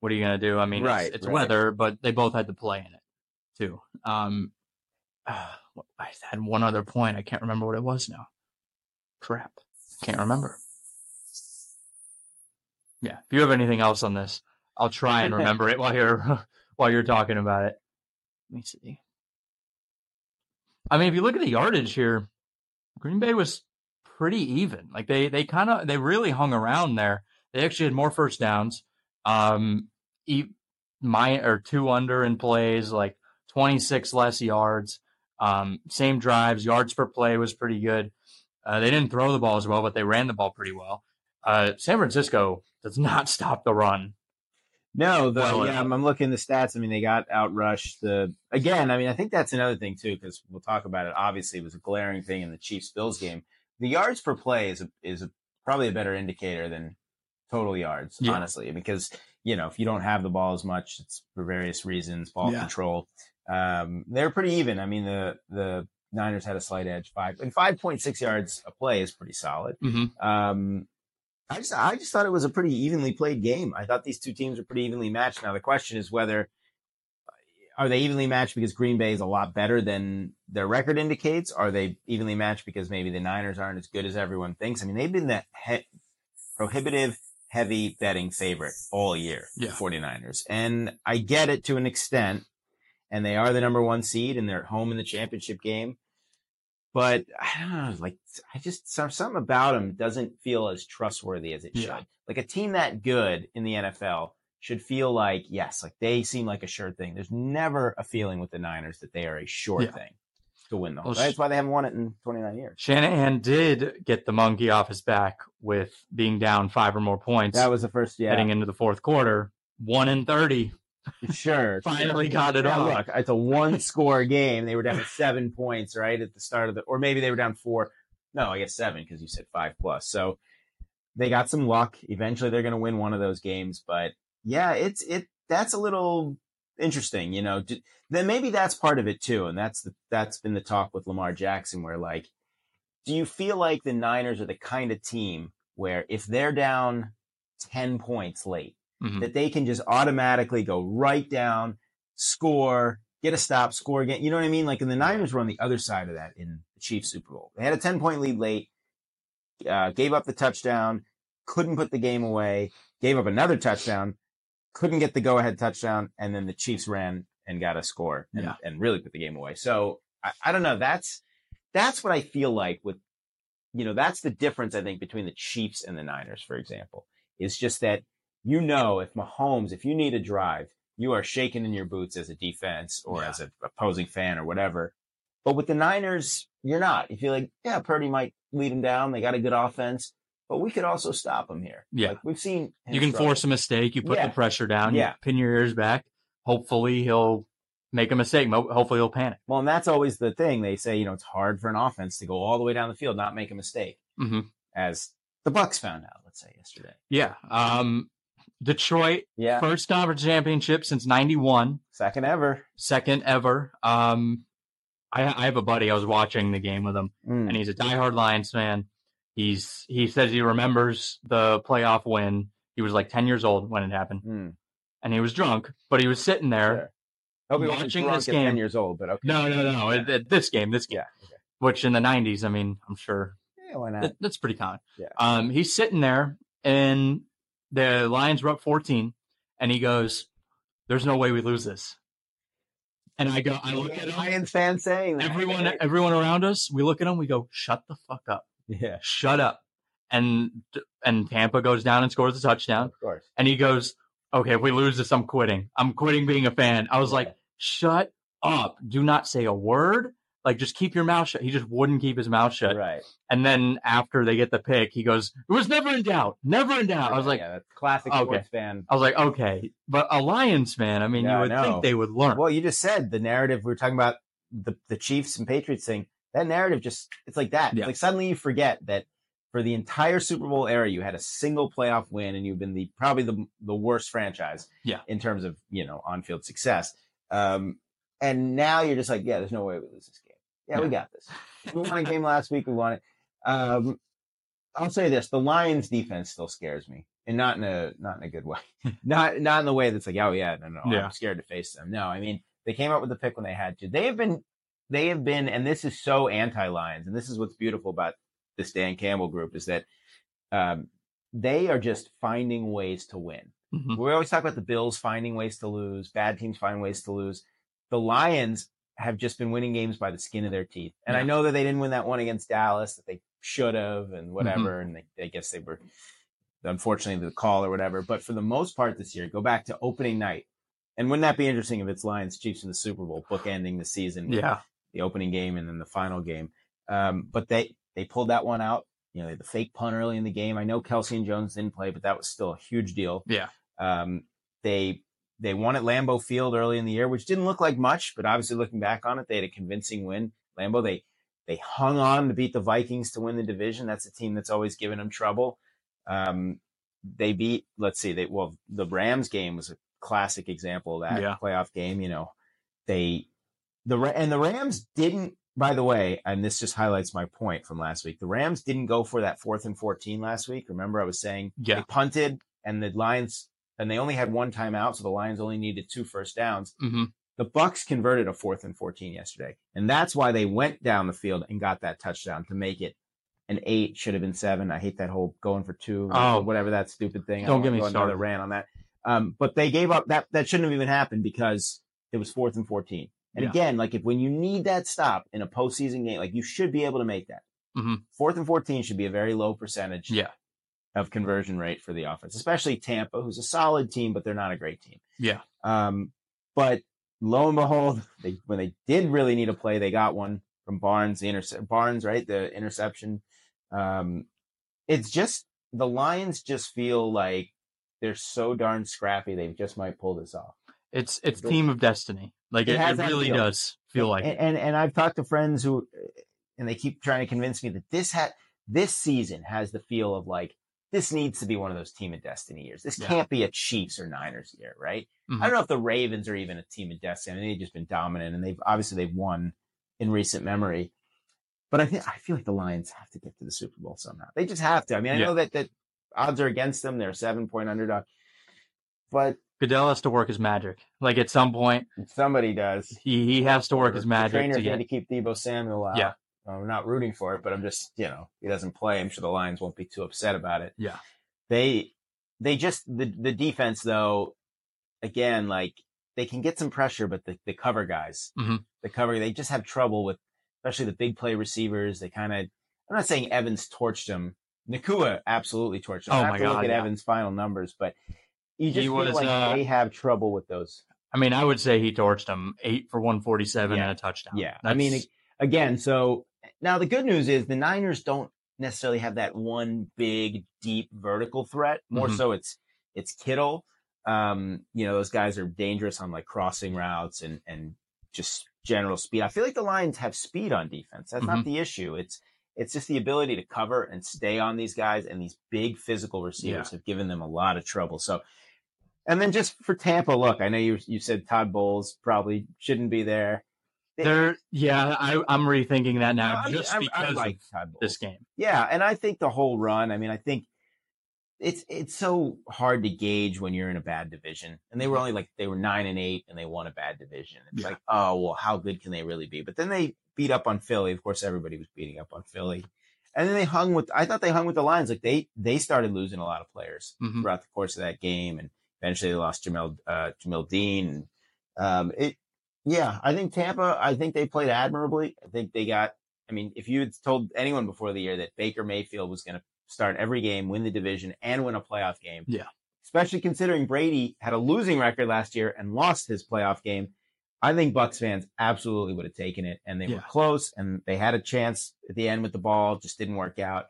S1: What are you gonna do? I mean,
S2: Right,
S1: it's, it's
S2: right.
S1: weather, but they both had to play in it too. Um, I had one other point. I can't remember what it was now. Crap, can't remember. Yeah, if you have anything else on this, I'll try and remember it while you're while you're talking about it. Let me see. I mean, if you look at the yardage here, Green Bay was pretty even. Like they they kind of they really hung around there. They actually had more first downs. Um, e- my or two under in plays, like 26 less yards. Um, same drives, yards per play was pretty good. Uh, they didn't throw the ball as well, but they ran the ball pretty well. Uh, San Francisco does not stop the run.
S2: No, the,
S1: Well,
S2: yeah,
S1: uh,
S2: I'm, I'm looking at the stats. I mean, they got outrushed. The again, I mean, I think that's another thing too, because we'll talk about it. Obviously, it was a glaring thing in the Chiefs Bills game. The yards per play is a, is a, probably a better indicator than total yards,
S1: Yeah.
S2: honestly, because you know if you don't have the ball as much, it's for various reasons, ball
S1: Yeah.
S2: control. Um, they're pretty even. I mean, the the Niners had a slight edge, five and five point six yards a play is pretty solid.
S1: Mhm.
S2: Um, I just I just thought it was a pretty evenly played game. I thought these two teams were pretty evenly matched. Now the question is whether are they evenly matched because Green Bay is a lot better than their record indicates? Are they evenly matched because maybe the Niners aren't as good as everyone thinks? I mean, they've been the he- prohibitive heavy betting favorite all year,
S1: Yeah.
S2: the 49ers. And I get it to an extent. And they are the number one seed and they're at home in the championship game but I don't know, like I just some something about him doesn't feel as trustworthy as it
S1: Yeah.
S2: should. Like a team that good in the NFL should feel like yes, like they seem like a sure thing. There's never a feeling with the Niners that they are a sure
S1: Yeah.
S2: thing to win the
S1: Well,
S2: whole. That's why they haven't won it in 29 years.
S1: Shanahan did get the monkey off his back with being down five or more points
S2: That was the first, yeah,
S1: heading into the fourth quarter. One in 30.
S2: Sure.
S1: Finally got it
S2: Yeah,
S1: off.
S2: Look, it's a one score game. They were down seven points, right? At the start of the, or maybe they were down four. No, I guess seven because you said five plus. So they got some luck. Eventually they're going to win one of those games. But yeah, it's, it, that's a little interesting, you know, d- then maybe that's part of it too. And that's the, that's been the talk with Lamar Jackson where like, do you feel like the Niners are the kind of team where if they're down 10 points late,
S1: Mhm.
S2: that they can just automatically go right down, score, get a stop, score again. You know what I mean? Like, and the Niners were on the other side of that in the Chiefs Super Bowl. They had a 10 point lead late, uh, gave up the touchdown, couldn't put the game away, gave up another touchdown, couldn't get the go ahead touchdown, and then the Chiefs ran and got a score and,
S1: Yeah.
S2: and really put the game away. So I, I don't know. That's, that's what I feel like with, you know, that's the difference, I think, between the Chiefs and the Niners, for example, is just that you know, if Mahomes, if you need a drive, you are shaking in your boots as a defense or
S1: Yeah.
S2: as an opposing fan or whatever. But with the Niners, you're not. You feel like, yeah, Purdy might lead them down. They got a good offense, but we could also stop them here.
S1: Yeah.
S2: Like we've seen. him
S1: You can
S2: struggle.
S1: force a mistake. You put
S2: Yeah.
S1: the pressure down.
S2: Yeah.
S1: You pin your ears back. Hopefully he'll make a mistake. Hopefully he'll panic.
S2: Well, and that's always the thing. They say, you know, it's hard for an offense to go all the way down the field, not make a mistake,
S1: hmm
S2: as the Bucks found out, let's say yesterday.
S1: Yeah. Um, Detroit,
S2: Yeah.
S1: first conference championship since 91.
S2: Second ever.
S1: second ever. Um, I, I have a buddy. I was watching the game with him,
S2: Mm.
S1: and he's a diehard Lions fan. He's he says he remembers the playoff win. He was like ten years old when it happened,
S2: Mm.
S1: and he was drunk, but he was sitting there.
S2: Sure.
S1: Watching this
S2: at 10
S1: game-
S2: years old, but okay.
S1: No, no, no.
S2: Yeah.
S1: At, at this game, this game,
S2: Yeah. Okay.
S1: which in the '90s, I mean, I'm sure
S2: Yeah, why not?
S1: that, that's pretty common.
S2: Yeah.
S1: Um, he's sitting there, and the Lions were up 14, and he goes, "There's no way we lose this." And I go, I look at him.
S2: Lions fan saying that.
S1: everyone everyone around us we look at them we go shut the fuck up.
S2: Yeah,
S1: shut up. And and tampa goes down and scores a touchdown.
S2: Of course.
S1: and he goes okay if we lose this i'm quitting. I'm quitting being a fan. I was like shut up. Do not say a word like just keep your mouth shut he just wouldn't keep his mouth shut
S2: right.
S1: and then after they get the pick he goes it was never in doubt never in doubt i was like
S2: yeah, that's classic
S1: Okay.
S2: sports fan.
S1: i was like okay but a lions fan i mean you would think they would learn
S2: Well, you just said the narrative we were talking about the the Chiefs and Patriots thing. That narrative just it's like that.
S1: Yeah.
S2: Like suddenly you forget that for the entire Super Bowl era, you had a single playoff win, and you've been the probably the the worst franchise.
S1: Yeah.
S2: In terms of you know on field success. Um, and now you're just like, yeah, there's no way we lose this game. Yeah, we got this. We won a game last week. We won it. Um, I'll say this: the Lions' defense still scares me, and not in a not in a good way. not not in the way that's like, oh yeah, no, no,
S1: Yeah.
S2: I'm scared to face them. No, I mean they came up with the pick when they had to. They have been, they have been, and this is so anti-Lions, and this is what's beautiful about this Dan Campbell group is that um, they are just finding ways to win.
S1: Mhm.
S2: We always talk about the Bills finding ways to lose, bad teams find ways to lose. The Lions have just been winning games by the skin of their teeth. And I know that they didn't win that one against Dallas that they should have and whatever.
S1: Mm-hmm.
S2: And they, I guess they were, unfortunately, the call or whatever. But for the most part this year, go back to opening night. And wouldn't that be interesting if it's Lions Chiefs in the Super Bowl, bookending the season
S1: Yeah.
S2: the opening game and then the final game. Um, but they they pulled that one out. You know, the fake punt early in the game. I know Kelce and Jones didn't play, but that was still a huge deal.
S1: Yeah.
S2: Um, they they won at Lambeau Field early in the year, which didn't look like much, but obviously looking back on it, they had a convincing win. Lambeau, they they hung on to beat the Vikings to win the division. That's a team that's always given them trouble. Um, they beat, let's see, they well, the Rams game was a classic example of that
S1: Yeah.
S2: playoff game. You know, they the and the Rams didn't. By the way, and this just highlights my point from last week. The Rams didn't go for that fourth and fourteen last week. Remember, I was saying
S1: Yeah.
S2: they punted, and the Lions, and they only had one timeout, so the Lions only needed two first downs.
S1: hmm
S2: The Bucks converted a fourth and fourteen yesterday, and that's why they went down the field and got that touchdown to make it an eight. Should have been seven. I hate that whole going for two,
S1: Oh.
S2: whatever that stupid thing. I
S1: Don't get
S2: wanna
S1: me
S2: go another
S1: started.
S2: rant on that. Um, but they gave up that. That shouldn't have even happened because it was fourth and fourteen. And
S1: Yeah.
S2: again, like if when you need that stop in a postseason game, like you should be able to make that.
S1: Mhm.
S2: Fourth and fourteen should be a very low percentage
S1: Yeah.
S2: Of conversion rate for the offense, especially Tampa, who's a solid team, but they're not a great team.
S1: Yeah.
S2: Um, but lo and behold, they, when they did really need a play, they got one from Barnes, the intercept Barnes, right? The interception. Um, it's just the Lions just feel like they're so darn scrappy. They just might pull this off.
S1: It's it's team of destiny. Like
S2: It
S1: it, it really
S2: feel.
S1: does feel like
S2: and, and and I've talked to friends who, and they keep trying to convince me that this had this season has the feel of like this needs to be one of those team of destiny years. This
S1: Yeah.
S2: can't be a Chiefs or Niners year, right?
S1: Mhm.
S2: I don't know if the Ravens are even a team of destiny. I mean, they've just been dominant, and they've obviously they've won in recent memory. But I think I feel like the Lions have to get to the Super Bowl somehow. They just have to. I mean, I
S1: Yeah.
S2: know that that odds are against them. They're a seven point underdog, but
S1: Goodell has to work his magic. Like at some point,
S2: somebody does.
S1: he, he has to work his
S2: The
S1: magic
S2: Trainers
S1: to
S2: need
S1: get.
S2: to keep Deebo Samuel out.
S1: Yeah.
S2: I'm not rooting for it, but I'm just, you know, he doesn't play. I'm sure the Lions won't be too upset about it.
S1: Yeah.
S2: They, they just, the, the defense though, again, like they can get some pressure, but the, the cover guys,
S1: Mhm.
S2: the cover, they just have trouble with, especially the big play receivers. They kind of, I'm not saying Evans torched him. Nacua absolutely torched him.
S1: Oh
S2: I have
S1: my
S2: to look at
S1: yeah.
S2: Evans' final numbers, but you just
S1: He
S2: feel
S1: was,
S2: like
S1: uh,
S2: they have trouble with those.
S1: I mean, I would say he torched him eight for one forty seven
S2: Yeah.
S1: and a touchdown.
S2: Yeah. I mean, again, so now the good news is the Niners don't necessarily have that one big, deep vertical threat. More
S1: Mhm.
S2: so it's it's Kittle. Um, you know, those guys are dangerous on like crossing routes and and just general speed. I feel like the Lions have speed on defense. That's not the issue. It's it's just the ability to cover and stay on these guys and these big physical receivers have given them a lot of trouble. So and then just for Tampa, look, I know you you said Todd Bowles probably shouldn't be there.
S1: They're yeah, I, I'm rethinking that now
S2: I-
S1: just
S2: I- I
S1: because
S2: like
S1: of this game.
S2: Yeah, and I think the whole run. I mean, I think it's it's so hard to gauge when you're in a bad division, and they were only like they were nine and eight, and they won a bad division. It's
S1: Yeah.
S2: like, oh well, how good can they really be? But then they beat up on Philly. Of course, everybody was beating up on Philly, and then they hung with. I thought they hung with the Lions. Like they they started losing a lot of players
S1: Mhm.
S2: throughout the course of that game, and eventually they lost Jamel uh, Jamil Dean. And, um, it yeah, I think Tampa. I think they played admirably. I think they got. I mean, if you had told anyone before the year that Baker Mayfield was going to start every game, win the division, and win a playoff game,
S1: Yeah.
S2: especially considering Brady had a losing record last year and lost his playoff game, I think Bucks fans absolutely would have taken it, and they were close, and they had a chance at the end with the ball, just didn't work out.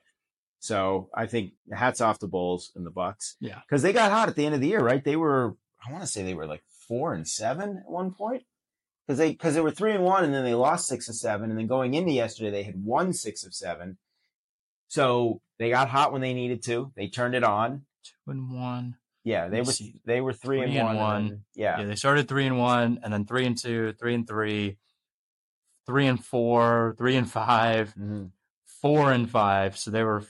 S2: So I think hats off to Bowles and the Bucks,
S1: Yeah.
S2: because they got hot at the end of the year, right? They were, I want to say they were like four and seven at one point because they because they were three and one, and then they lost six of seven, and then going into yesterday they had won six of seven. So they got hot when they needed to. They turned it on.
S1: Two and one.
S2: Yeah, they were
S1: see.
S2: they were three,
S1: Three
S2: and
S1: and
S2: one.
S1: one.
S2: then- yeah.
S1: Yeah, they started three and one, and then three and two, three and three, three and four, three and five,
S2: Mhm.
S1: four and five. So they were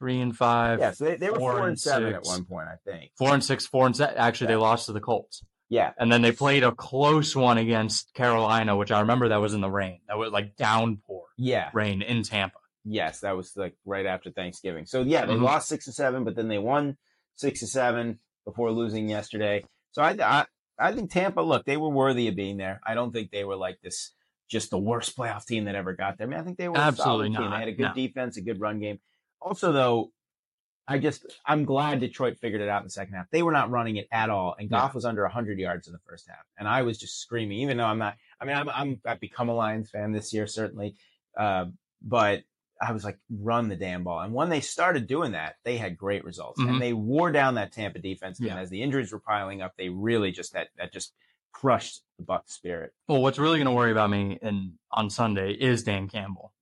S1: three and five,
S2: Yeah, so they, they were
S1: four
S2: four, and
S1: and
S2: seven at one point, I think.
S1: four and six, four and seven. Actually, they lost to the Colts,
S2: Yeah,
S1: and then they played a close one against Carolina, which I remember that was in the rain. That was like downpour
S2: yeah,
S1: rain in Tampa.
S2: yes, that was like right after Thanksgiving. So yeah, they
S1: Mhm.
S2: lost six to seven, but then they won six to seven before losing yesterday. So I, I I think Tampa, look, they were worthy of being there. I don't think they were like this, just the worst playoff team that ever got there. I mean, I think they were
S1: Absolutely
S2: a solid team.
S1: not.
S2: They had a good
S1: No.
S2: defense, a good run game. Also, though, I just I'm glad Detroit figured it out in the second half. They were not running it at all, and Goff was under 100 yards in the first half, and I was just screaming. Even though I'm not, I mean, I'm, I'm I've become a Lions fan this year certainly, uh, but I was like, run the damn ball. And when they started doing that, they had great results,
S1: Mhm.
S2: and they wore down that Tampa defense.
S1: Yeah.
S2: And as the injuries were piling up, they really just that that just crushed the Bucks spirit.
S1: Well, what's really going to worry about me and on Sunday is Dan Campbell.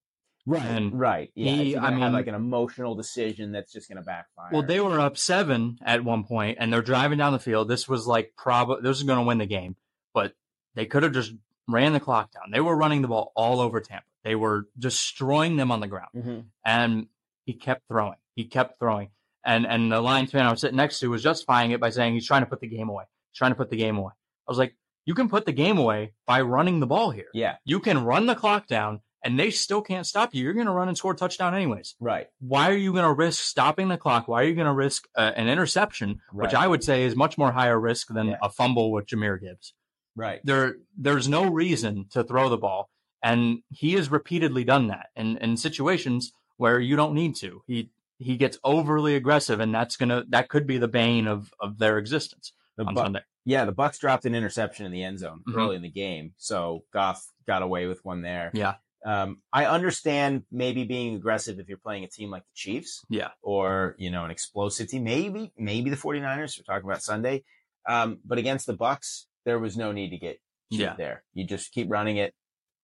S2: Right,
S1: And
S2: right. Yeah,
S1: he- I
S2: gonna have
S1: mean-
S2: like an emotional decision that's just going to backfire.
S1: Well, they were up seven at one point, and they're driving down the field. This was like probably this is going to win the game, but they could have just ran the clock down. They were running the ball all over Tampa. They were destroying them on the ground,
S2: Mhm.
S1: and he kept throwing. He kept throwing, and and the Lions fan I was sitting next to was justifying it by saying he's trying to put the game away. He's trying to put the game away. I was like, you can put the game away by running the ball here.
S2: yeah,
S1: You can run the clock down, and they still can't stop you. You're going to run and score a touchdown anyways
S2: right,
S1: why are you going to risk stopping the clock? Why are you going to risk uh, an interception, which I would say is much more higher risk than
S2: Yeah.
S1: a fumble with Jahmyr Gibbs?
S2: right.
S1: There, there's no reason to throw the ball, and he has repeatedly done that in, in situations where you don't need to. He he gets overly aggressive, and that's gonna that could be the bane of of their existence
S2: The
S1: on
S2: Bu-
S1: Sunday.
S2: Yeah, the Bucks dropped an interception in the end zone
S1: Mhm.
S2: early in the game, so Goff got away with one there.
S1: Yeah,
S2: Um, I understand maybe being aggressive if you're playing a team like the Chiefs
S1: yeah,
S2: or you know an explosive team, maybe maybe the 49ers. We're talking about Sunday, um, but against the Bucks, there was no need to get
S1: Yeah.
S2: there. You just keep running it.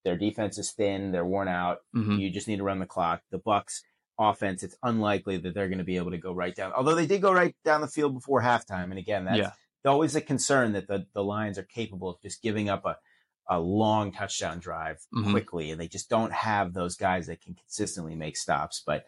S2: Their defense is thin. They're worn out.
S1: hmm
S2: You just need to run the clock. The Bucks offense, it's unlikely that they're going to be able to go right down. Although they did go right down the field before halftime, and again, that's
S1: yeah,
S2: always a concern that the, the Lions are capable of just giving up a, a long touchdown drive
S1: Mhm.
S2: quickly, and they just don't have those guys that can consistently make stops. But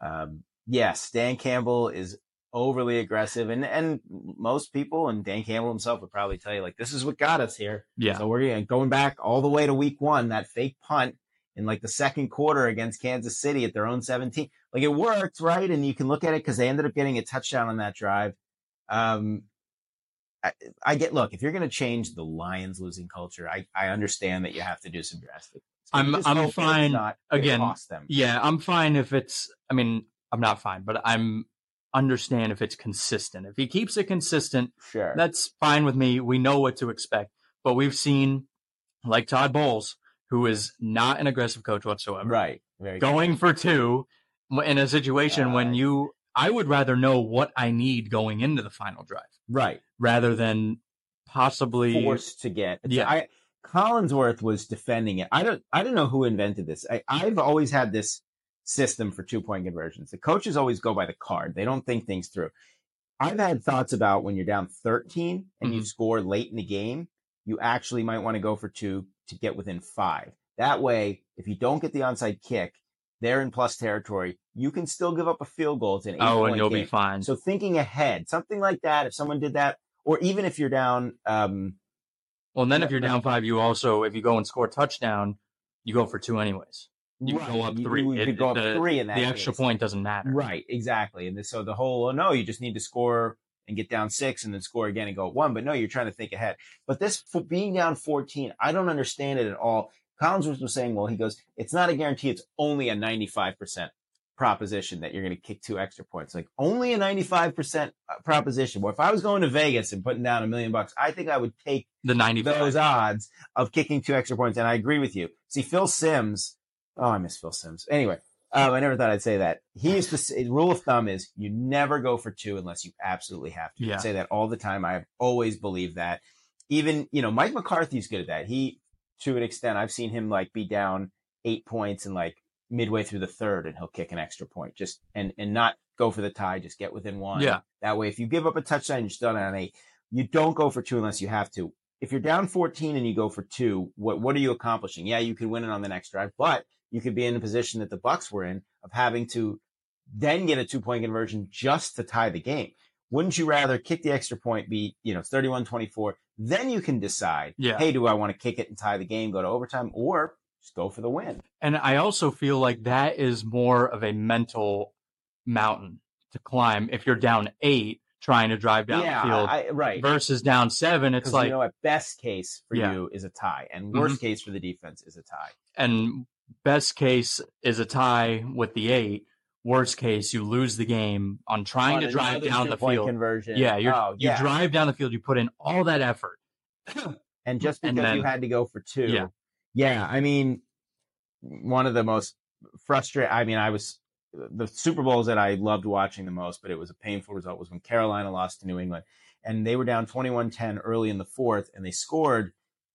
S2: um, yes, Dan Campbell is overly aggressive, and and most people, and Dan Campbell himself would probably tell you like this is what got us here.
S1: yeah.
S2: So we're gonna- going back all the way to week one, that fake punt in like the second quarter against Kansas City at their own 17. Like it worked, right? And you can look at it because they ended up getting a touchdown on that drive. Um, I, I get, look, if you're going to change the Lions losing culture, I, I understand that you have to do some drastic.
S1: I'm- I'm fine.
S2: Not
S1: Again. Yeah, I'm fine if it's. I mean, I'm not fine, but I'm understand if it's consistent. If he keeps it consistent,
S2: Sure.
S1: that's fine with me. We know what to expect. But we've seen, like Todd Bowles, who is not an aggressive coach whatsoever,
S2: right. Very good.
S1: going for two in a situation when
S2: Uh,
S1: you. I would rather know what I need going into the final drive
S2: Right.
S1: rather than possibly.
S2: forced to get.
S1: Yeah.
S2: I Collinsworth was defending it. I don't. I don't know who invented this. I, I've always had this system for two point conversions. The coaches always go by the card. They don't think things through. I've had thoughts about when you're down 13 and you
S1: Mhm.
S2: score late in the game, you actually might want to go for two to get within five. That way, if you don't get the onside kick, they're in plus territory. You can still give up a field goal. It's an eight
S1: Oh, and you'll
S2: game.
S1: be fine.
S2: So thinking ahead, something like that. If someone did that, or even if you're down, um,
S1: well, and then if you're down five, you also if you go and score a touchdown, you go for two anyways. You
S2: right,
S1: go up three.
S2: You,
S1: It-
S2: could go up
S1: the-
S2: three in that.
S1: the extra
S2: case.
S1: point doesn't matter.
S2: Right, exactly. And so the whole, oh no, you just need to score and get down six and then score again and go at one. But no, you're trying to think ahead. But this for being down 14, I don't understand it at all. Collinsworth was saying, well, he goes, it's not a guarantee. It's only a 95% proposition that you're going to kick two extra points. Like only a 95% proposition. Well, if I was going to Vegas and putting down a million bucks, I think I would take
S1: The ninety
S2: those odds of kicking two extra points. And I agree with you. See, Phil Simms. Oh, I miss Phil Simms. Anyway, um, I never thought I'd say that. He used to say, rule of thumb is you never go for two unless you absolutely have to.
S1: Yeah.
S2: I say that all the time. I've always believed that. Even, you know, Mike McCarthy's good at that. He, to an extent, I've seen him like be down eight points and like midway through the third and he'll kick an extra point just and, and not go for the tie, just get within one.
S1: Yeah.
S2: That way, if you give up a touchdown, you're still on eight. You don't go for two unless you have to. If you're down 14 and you go for two, what what are you accomplishing? Yeah, you can win it on the next drive, but you could be in a position that the Bucks were in of having to then get a two point conversion just to tie the game. Wouldn't you rather kick the extra point, be, you know, 31 24? Then you can decide,
S1: Yeah.
S2: hey, do I want to kick it and tie the game, go to overtime, or just go for the win?
S1: And I also feel like that is more of a mental mountain to climb if you're down eight trying to drive down
S2: yeah,
S1: the field
S2: I, right.
S1: versus down seven. It's like
S2: you know, at best case for
S1: Yeah.
S2: you is a tie, and mm-hmm. worst case for the defense is a tie.
S1: and best case is a tie with the eight. Worst case, you lose the game on trying
S2: On
S1: to drive down the field.
S2: conversion.
S1: Yeah, you're,
S2: oh,
S1: you drive down the field. You put in all that effort.
S2: and just because
S1: and
S2: you had to go for two,
S1: Yeah.
S2: yeah. I mean, one of the most frustrating. I mean, I was the Super Bowls that I loved watching the most, but it was a painful result. Was when Carolina lost to New England, and they were down 21-10 early in the fourth, and they scored,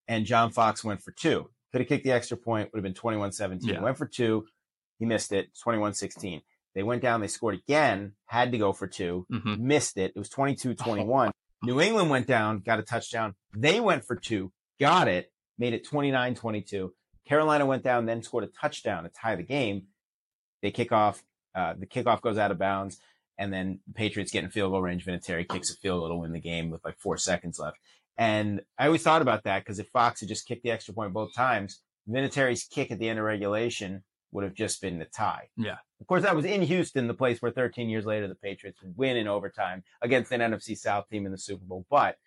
S2: and John Fox went for two. Could have kicked the extra point, would have been 21-17.
S1: Yeah.
S2: Went for two, he missed it. 21-16. They went down, they scored again, had to go for two,
S1: Mhm.
S2: missed it. It was 22-21. New England went down, got a touchdown. They went for two, got it, made it 29-22. Carolina went down, then scored a touchdown to tie the game. They kick off. Uh, the kickoff goes out of bounds, and then the Patriots get in field goal range. Vinatieri kicks a field goal to win the game with like four seconds left. And I always thought about that because if Fox had just kicked the extra point both times, Vinatieri's kick at the end of regulation would have just been the tie.
S1: Yeah.
S2: Of course, that was in Houston, the place where 13 years later the Patriots would win in overtime against an NFC South team in the Super Bowl. But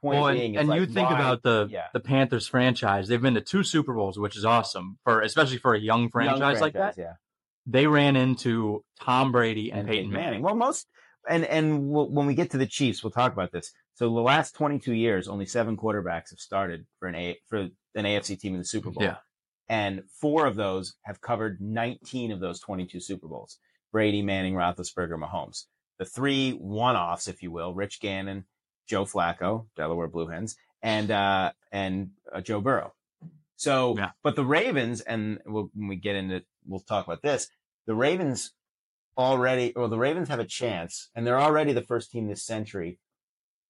S2: point
S1: Well, and,
S2: being,
S1: and
S2: like,
S1: you think
S2: why-
S1: about the
S2: yeah.
S1: the Panthers franchise. They've been to two Super Bowls, which is awesome for especially for a young
S2: young
S1: franchise, like that.
S2: yeah.
S1: They ran into Tom Brady and,
S2: and
S1: Peyton Manning.
S2: Well, most and and we'll, when we get to the Chiefs, we'll talk about this. So the last 22 years, only seven quarterbacks have started for an A for an AFC team in the Super Bowl.
S1: Yeah.
S2: And four of those have covered 19 of those 22 Super Bowls. Brady, Manning, Roethlisberger, Mahomes. The three one-offs, if you will, Rich Gannon, Joe Flacco, Delaware Blue Hens, and uh, and uh, Joe Burrow. So,
S1: Yeah.
S2: but the Ravens, and we'll, when we get into, we'll talk about this. The Ravens already, or the Ravens have a chance, and they're already the first team this century,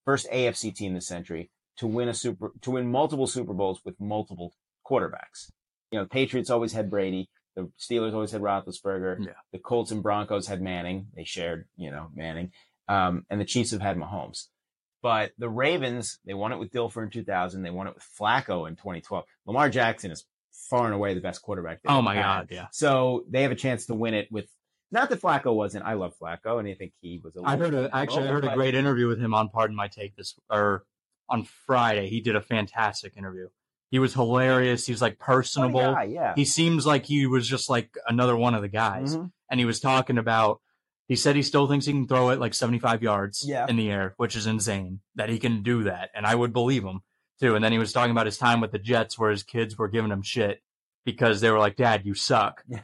S2: first AFC team this century to win a super, to win multiple Super Bowls with multiple quarterbacks. You know, Patriots always had Brady. The Steelers always had Roethlisberger.
S1: Yeah.
S2: The Colts and Broncos had Manning. They shared, you know, Manning. Um, and the Chiefs have had Mahomes. But the Ravens, they won it with Dilfer in 2000. They won it with Flacco in 2012. Lamar Jackson is far and away the best quarterback.
S1: Oh my
S2: had.
S1: God, yeah.
S2: So they have a chance to win it with not that Flacco wasn't. I love Flacco, and I think he was. A
S1: I heard a actually I heard a great interview with him on Pardon My Take this or on Friday. He did a fantastic interview. He was hilarious. He was like personable.
S2: guy, yeah.
S1: He seems like he was just like another one of the guys.
S2: Mhm.
S1: And he was talking about he said he still thinks he can throw it like 75 yards
S2: Yeah.
S1: in the air, which is insane that he can do that. And I would believe him too. And then he was talking about his time with the Jets where his kids were giving him shit because they were like, Dad, you suck.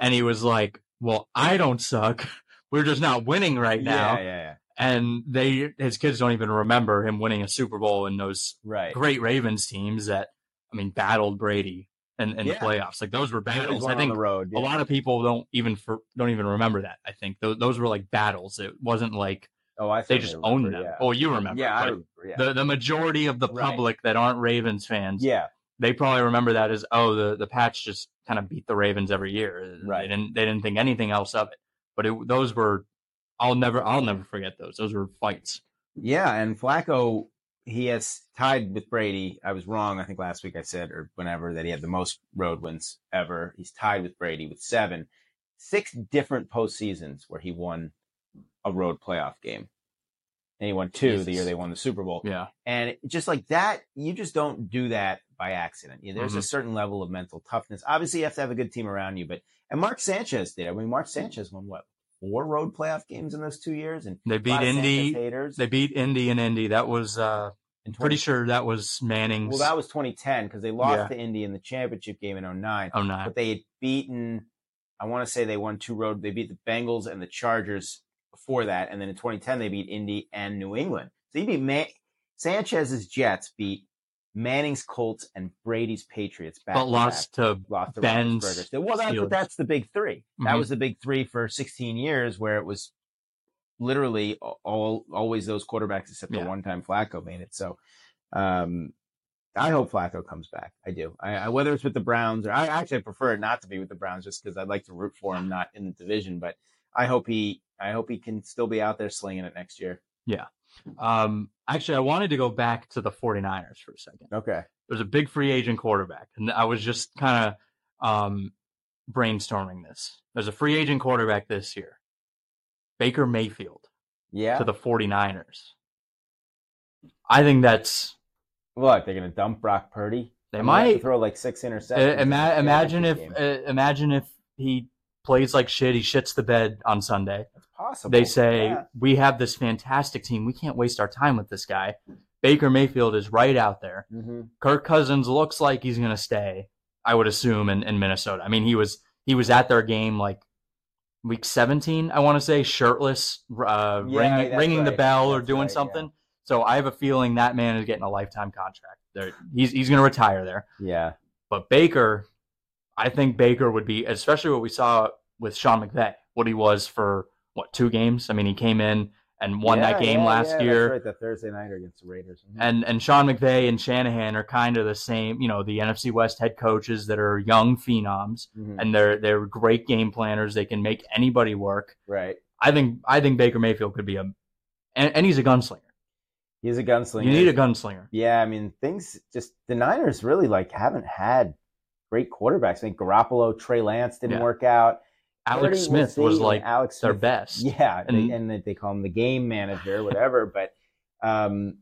S1: And he was like, Well, I don't suck. We're just not winning right now.
S2: Yeah, yeah, yeah.
S1: And they his kids don't even remember him winning a Super Bowl in those
S2: Right.
S1: great Ravens teams that I mean battled Brady in, in
S2: Yeah.
S1: the playoffs. Like those were battles. I think
S2: the road.
S1: a lot of people don't even for, don't even remember that. I think those, those were like battles. It wasn't like
S2: Oh, I
S1: they just
S2: remember,
S1: owned them.
S2: Yeah.
S1: Oh, you remember?
S2: yeah, I remember. Yeah.
S1: the the majority of the
S2: Right.
S1: public that aren't Ravens fans,
S2: yeah.
S1: they probably remember that as oh the the Pats just kind of beat the Ravens every year.
S2: Uh, right.
S1: They didn't they didn't think anything else of it. But it, those were I'll never I'll never forget those. Those were fights.
S2: Yeah, and Flacco, he has tied with Brady. I was wrong. I think last week I said, or whenever, that he had the most road wins ever. He's tied with Brady with seven. Six different postseasons where he won a road playoff game. And he won two the year they won the Super Bowl.
S1: Yeah.
S2: And just like that, you just don't do that by accident. There's a
S1: Mhm.
S2: certain level of mental toughness. Obviously, you have to have a good team around you, but and Mark Sanchez did. I mean, Mark Sanchez won what four road playoff games in those two years, and
S1: They beat Indy. They beat Indy and Indy. That was uh
S2: in 20
S1: pretty sure that was Manning's
S2: Well, that was 2010 because they lost
S1: Yeah.
S2: to Indy in the championship game in 09.
S1: oh nine.
S2: But they had beaten, I want to say they won two road. They beat the Bengals and the Chargers before that. And then in 2010, they beat Indy and New England. So you beat Man- Sanchez's Jets beat Manning's Colts and Brady's Patriots back.
S1: But lost to
S2: lost to
S1: Ben's
S2: Roethlisberger. Well, that's, but that's the big 3 That
S1: Mhm.
S2: was the big three for 16 years where it was literally all always those quarterbacks except
S1: Yeah.
S2: the one time Flacco made it. So um, I hope Flacco comes back. I do. I, I, whether it's with the Browns or I actually prefer it not to be with the Browns just because I'd like to root for him, not in the division. But I hope he, I hope he can still be out there slinging it next year.
S1: Um actually I wanted to go back to the 49ers for a second.
S2: Okay.
S1: There's a big free agent quarterback, and I was just kind of um, brainstorming this. There's a free agent quarterback this year, Baker Mayfield.
S2: Yeah.
S1: to the 49ers. I think that's
S2: Look, they're gonna dump Brock Purdy.
S1: they
S2: I mean, to
S1: might
S2: throw like six
S1: uh,
S2: interceptions.
S1: ima- imagine if uh, imagine if he plays like shit, he shits the bed on Sunday.
S2: it's possible.
S1: They say
S2: Yeah.
S1: we have this fantastic team. We can't waste our time with this guy. Baker Mayfield is right out there.
S2: Mhm.
S1: Kirk Cousins looks like he's going to stay. I would assume in, in Minnesota. I mean, he was he was at their game like week 17. I want to say shirtless, uh,
S2: Yeah,
S1: ringing,
S2: that's
S1: ringing the
S2: right.
S1: bell or doing
S2: right, yeah.
S1: something. So I have a feeling that man is getting a lifetime contract. There, he's he's going to retire there.
S2: Yeah.
S1: But Baker, I think Baker would be, especially what we saw with Sean McVay, what he was for what two games. I mean, he came in and won that game
S2: yeah,
S1: last
S2: yeah, that's
S1: year.
S2: right, that Thursday nighter against the Raiders. Mhm.
S1: And and Sean McVay and Shanahan are kind of the same, you know, the NFC West head coaches that are young phenoms
S2: Mhm.
S1: and they're they're great game planners. They can make anybody work.
S2: right.
S1: I think I think Baker Mayfield could be a and, and he's a gunslinger.
S2: He's a gunslinger.
S1: You need a gunslinger.
S2: Yeah, I mean, things just the Niners really like haven't had great quarterbacks. I think Garoppolo, Trey Lance didn't
S1: Yeah.
S2: work out.
S1: Alex Smith was like
S2: Alex
S1: their
S2: Smith,
S1: best.
S2: Yeah,
S1: And-
S2: they, and they- they call him the game manager, whatever. but um,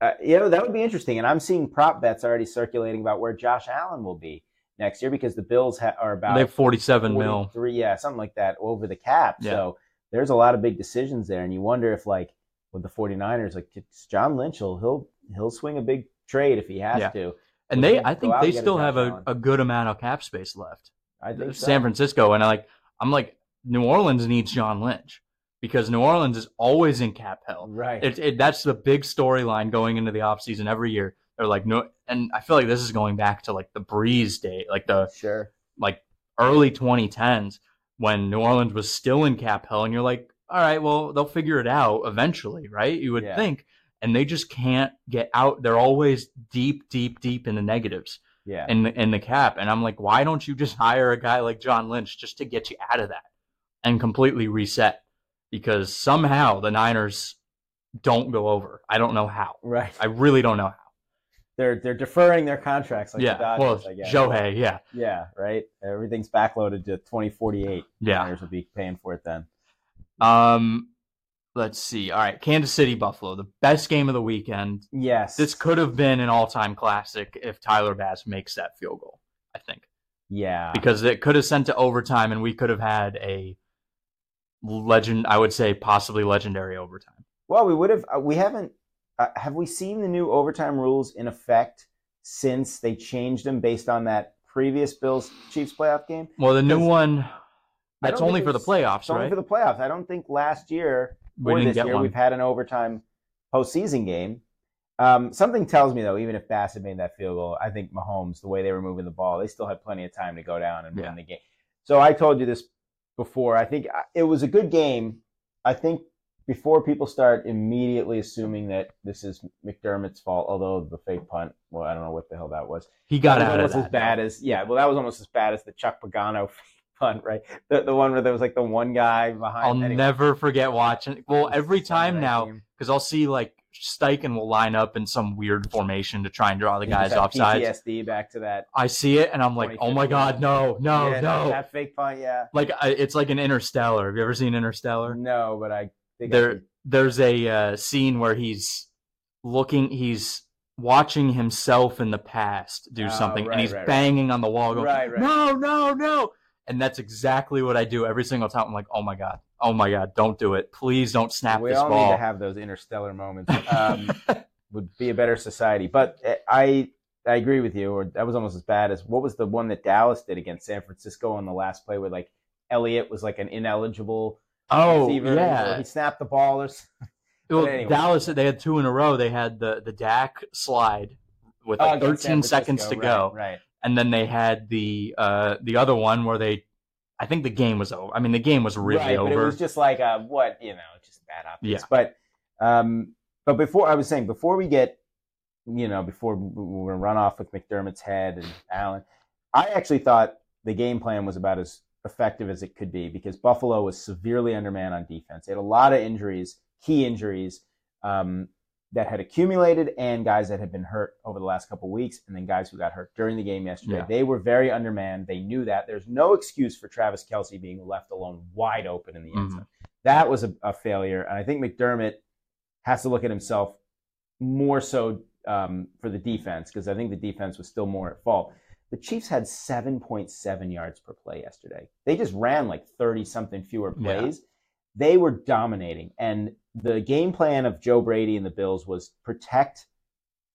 S2: uh, you know that would be interesting. And I'm seeing prop bets already circulating about where Josh Allen will be next year because the Bills ha- are about
S1: They have 47 mil.
S2: three, yeah, something like that over the cap.
S1: Yeah.
S2: So there's a lot of big decisions there, and you wonder if like with the 49ers, like John Lynch will he'll he'll swing a big trade if he has
S1: Yeah.
S2: to.
S1: And they I think they
S2: and get a
S1: still have a, a good amount of cap space left.
S2: I think so.
S1: San Francisco and I like I'm like New Orleans needs John Lynch because New Orleans is always in cap hell.
S2: right?
S1: It, it that's the big storyline going into the offseason every year. They're like no and I feel like this is going back to like the Brees day, like the
S2: sure.
S1: like early 2010s when New Orleans was still in cap hell and you're like, all right, well, they'll figure it out eventually, right? You would
S2: Yeah.
S1: think. And they just can't get out. They're always deep, deep, deep in the negatives
S2: Yeah.
S1: in the, in the cap. And I'm like, why don't you just hire a guy like John Lynch just to get you out of that and completely reset? Because somehow the Niners don't go over. I don't know how.
S2: right.
S1: I really don't know how.
S2: they're they're deferring their contracts like
S1: yeah.
S2: the Dodgers,
S1: well,
S2: I guess.
S1: Shohei, yeah.
S2: Yeah, right. Everything's backloaded to 2048.
S1: Yeah.
S2: Niners will be paying for it then.
S1: Um, let's see. All right, Kansas City Buffalo, the best game of the weekend.
S2: Yes.
S1: This could have been an all-time classic if Tyler Bass makes that field goal. I think
S2: Yeah.
S1: because it could have sent to overtime, and we could have had a legend. I would say possibly legendary overtime.
S2: Well, we would have. Uh, we haven't. Uh, have we seen the new overtime rules in effect since they changed them based on that previous Bills Chiefs playoff game?
S1: Well, the new one that's only for the playoffs,
S2: It's only for the playoffs. I don't think last year
S1: we
S2: or this year
S1: one.
S2: we've had an overtime postseason game. Um, something tells me though, even if Bass had made that field goal, I think Mahomes, the way they were moving the ball, they still had plenty of time to go down and
S1: Yeah.
S2: win the game. So I told you this before. I think uh, it was a good game. I think before people start immediately assuming that this is McDermott's fault, although the fake punt, well, I don't know what the hell that was.
S1: he got
S2: that was
S1: out of that.
S2: as bad as yeah. Well, that was almost as bad as the Chuck Pagano right? The the one where there was like the one guy behind.
S1: I'll
S2: anyway.
S1: never forget watching. Well, every time now, because I'll see like Steichen will line up in some weird formation to try and draw the
S2: You
S1: guys
S2: have
S1: offside.
S2: PTSD back to that.
S1: I see it and I'm like, oh my god, no, no,
S2: yeah,
S1: no!
S2: That fake punt, yeah.
S1: Like I, it's like an Interstellar. Have you ever seen Interstellar?
S2: No, but I think I
S1: There,
S2: did.
S1: there's a uh, scene where he's looking, he's watching himself in the past do
S2: Oh,
S1: something,
S2: right,
S1: and he's
S2: right, right.
S1: banging on the wall, going,
S2: Right, right.
S1: "No, no, no!" And that's exactly what I do every single time. I'm like, "Oh my god, oh my god, don't do it! Please don't snap
S2: we
S1: this
S2: all
S1: ball."
S2: need to have those interstellar moments. Um, would be a better society. But uh, I I agree with you. Or that was almost as bad as what was the one that Dallas did against San Francisco on the last play where like Elliott was like an ineligible
S1: oh
S2: receiver.
S1: yeah,
S2: he snapped the ball or.
S1: Well,
S2: anyway.
S1: Dallas, they had two in a row. They had the the Dak slide with
S2: Oh,
S1: like
S2: San
S1: 13 seconds to
S2: Francisco,
S1: go,
S2: Right.
S1: And then they had the uh the other one where they, I think the game was over. I mean, the game was really
S2: right,
S1: over.
S2: But it was just like a what you know, just bad optics.
S1: Yeah.
S2: But um, but before I was saying before we get, you know, before we we run off with McDermott's head and Allen, I actually thought the game plan was about as effective as it could be because Buffalo was severely undermanned on defense. They had a lot of injuries, key injuries. Um, that had accumulated and guys that had been hurt over the last couple weeks and then guys who got hurt during the game yesterday.
S1: Yeah.
S2: They were very undermanned. They knew that. There's no excuse for Travis Kelce being left alone wide open in the end
S1: Mhm.
S2: zone. that was a, a failure. And I think McDermott has to look at himself more so um, for the defense because I think the defense was still more at fault. The Chiefs had 7.7 yards per play yesterday. They just ran like 30 something fewer plays. Yeah. They were dominating. And the game plan of Joe Brady and the Bills was protect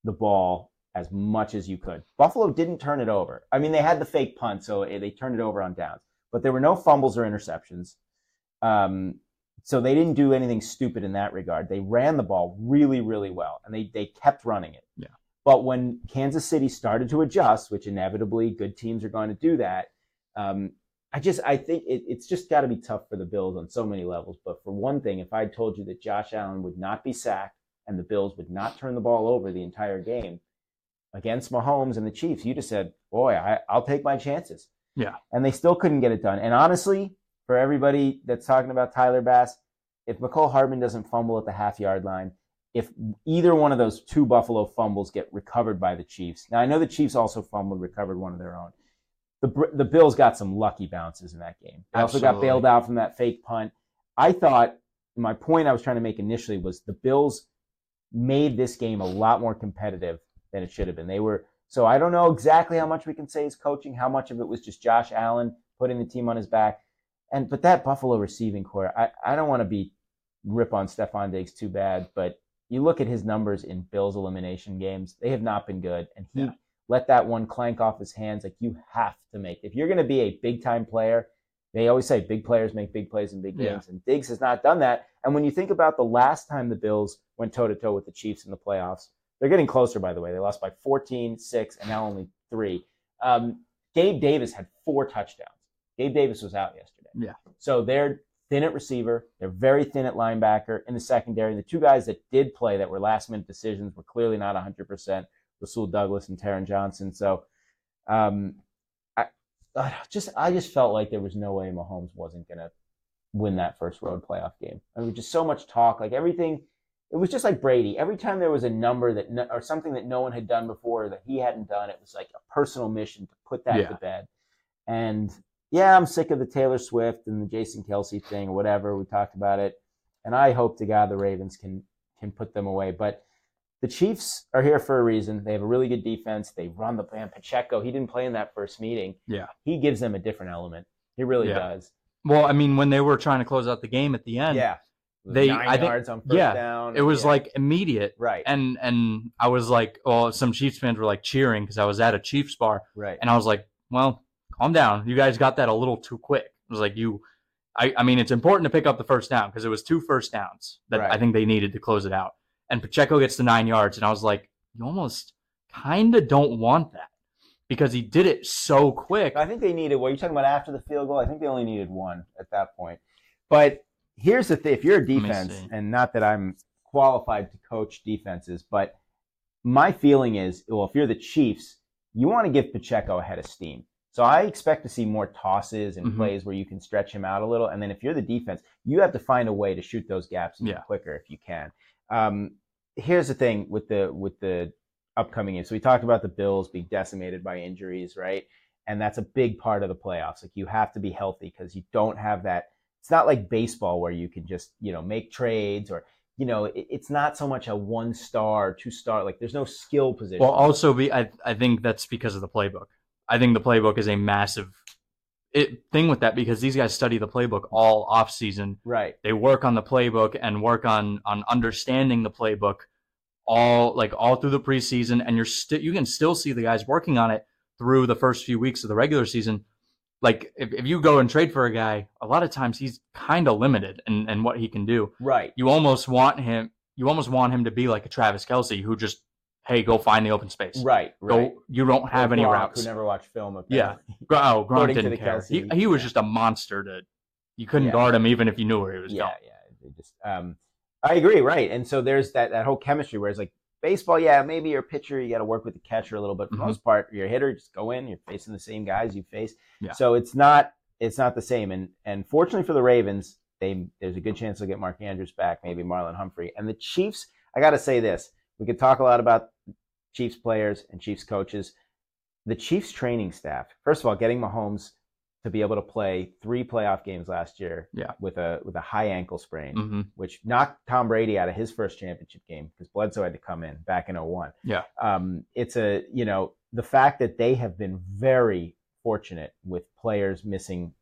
S2: the ball as much as you could. Buffalo didn't turn it over. I mean, they had the fake punt, so they turned it over on downs, but there were no fumbles or interceptions. Um, so they didn't do anything stupid in that regard. They ran the ball really, really well, and they they kept running it.
S1: Yeah.
S2: But when Kansas City started to adjust, which inevitably good teams are going to do that, um, I just I think it, it's just got to be tough for the Bills on so many levels. But for one thing, if I told you that Josh Allen would not be sacked and the Bills would not turn the ball over the entire game against Mahomes and the Chiefs, you just said, "Boy, I, I'll take my chances."
S1: Yeah.
S2: And they still couldn't get it done. And honestly, for everybody that's talking about Tyler Bass, if Mecole Hardman doesn't fumble at the half yard line, if either one of those two Buffalo fumbles get recovered by the Chiefs. Now I know the Chiefs also fumbled, recovered one of their own. The the Bills got some lucky bounces in that game. They Absolutely. also got bailed out from that fake punt. I thought my point I was trying to make initially was the Bills made this game a lot more competitive than it should have been. They were so I don't know exactly how much we can say is coaching, how much of it was just Josh Allen putting the team on his back. And but that Buffalo receiving corps, I, I don't want to be rip on Stefon Diggs too bad, but you look at his numbers in Bills elimination games, they have not been good. And he yeah. Let that one clank off his hands. Like you have to make if you're gonna be a big time player, they always say big players make big plays in big games, yeah. and Diggs has not done that. And when you think about the last time the Bills went toe to toe with the Chiefs in the playoffs, they're getting closer, by the way. They lost by 14, 6, and now only three. Um, Gabe Davis had four touchdowns. Gabe Davis was out yesterday.
S1: Yeah.
S2: So they're thin at receiver. They're very thin at linebacker in the secondary. The two guys that did play that were last minute decisions were clearly not 100%. Rasul Douglas and Taron Johnson. So, um, I just I just felt like there was no way Mahomes wasn't gonna win that first road playoff game. I mean, just so much talk, like everything. It was just like Brady. Every time there was a number that no, or something that no one had done before that he hadn't done, it was like a personal mission to put that yeah. to bed. And yeah, I'm sick of the Taylor Swift and the Jason Kelce thing or whatever. We talked about it, and I hope to God the Ravens can can put them away. But the Chiefs are here for a reason. They have a really good defense. They run the man Pacheco. He didn't play in that first meeting.
S1: Yeah,
S2: he gives them a different element. He really yeah. does.
S1: Well, I mean, when they were trying to close out the game at the end,
S2: yeah,
S1: they I think yeah, down, it was yeah. like immediate,
S2: right?
S1: And and I was like, well, some Chiefs fans were like cheering because I was at a Chiefs bar,
S2: right?
S1: And I was like, well, calm down. You guys got that a little too quick. It was like you, I, I mean, it's important to pick up the first down because it was two first downs that right. I think they needed to close it out. And Pacheco gets the nine yards, and I was like, you almost kind of don't want that because he did it so quick.
S2: I think they needed. What are you talking about after the field goal? I think they only needed one at that point. But here's the thing: if you're a defense, and not that I'm qualified to coach defenses, but my feeling is, well, if you're the Chiefs, you want to give Pacheco a head of steam. So I expect to see more tosses and mm-hmm. plays where you can stretch him out a little. And then if you're the defense, you have to find a way to shoot those gaps yeah. quicker if you can. Um, here's the thing with the with the upcoming game. So we talked about the Bills being decimated by injuries, right? And that's a big part of the playoffs. Like you have to be healthy because you don't have that. It's not like baseball where you can just you know make trades or you know it, it's not so much a one star, two star. Like there's no skill position.
S1: Well, also be I I think that's because of the playbook. I think the playbook is a massive it, thing with that because these guys study the playbook all off season.
S2: Right.
S1: They work on the playbook and work on on understanding the playbook all like all through the preseason, and you're still you can still see the guys working on it through the first few weeks of the regular season. Like if, if you go and trade for a guy, a lot of times he's kind of limited in, in what he can do.
S2: Right.
S1: You almost want him. You almost want him to be like a Travis Kelce who just hey, go find the open space.
S2: Right, right.
S1: Go, you don't have or any
S2: Gronk,
S1: routes.
S2: Who never watched film.
S1: Apparently. Yeah. Oh, Gronk didn't care. He, he was yeah. just a monster to. You couldn't yeah. guard him even if you knew where he was
S2: yeah,
S1: going.
S2: Yeah, Just, um, I agree. Right, and so there's that that whole chemistry where it's like baseball. Yeah, maybe you're pitcher. You got to work with the catcher a little bit. For mm-hmm. most part, you're a hitter. Just go in. You're facing the same guys you face. Yeah. So it's not it's not the same. And and fortunately for the Ravens, they there's a good chance they'll get Mark Andrews back, maybe Marlon Humphrey, and the Chiefs. I got to say this. We could talk a lot about Chiefs players and Chiefs coaches. The Chiefs training staff, first of all, getting Mahomes to be able to play three playoff games last year
S1: Yeah.
S2: with a with a high ankle sprain,
S1: hmm
S2: which knocked Tom Brady out of his first championship game because Bledsoe had to come in back in 01.
S1: Yeah.
S2: Um, it's a, you know, the fact that they have been very fortunate with players missing,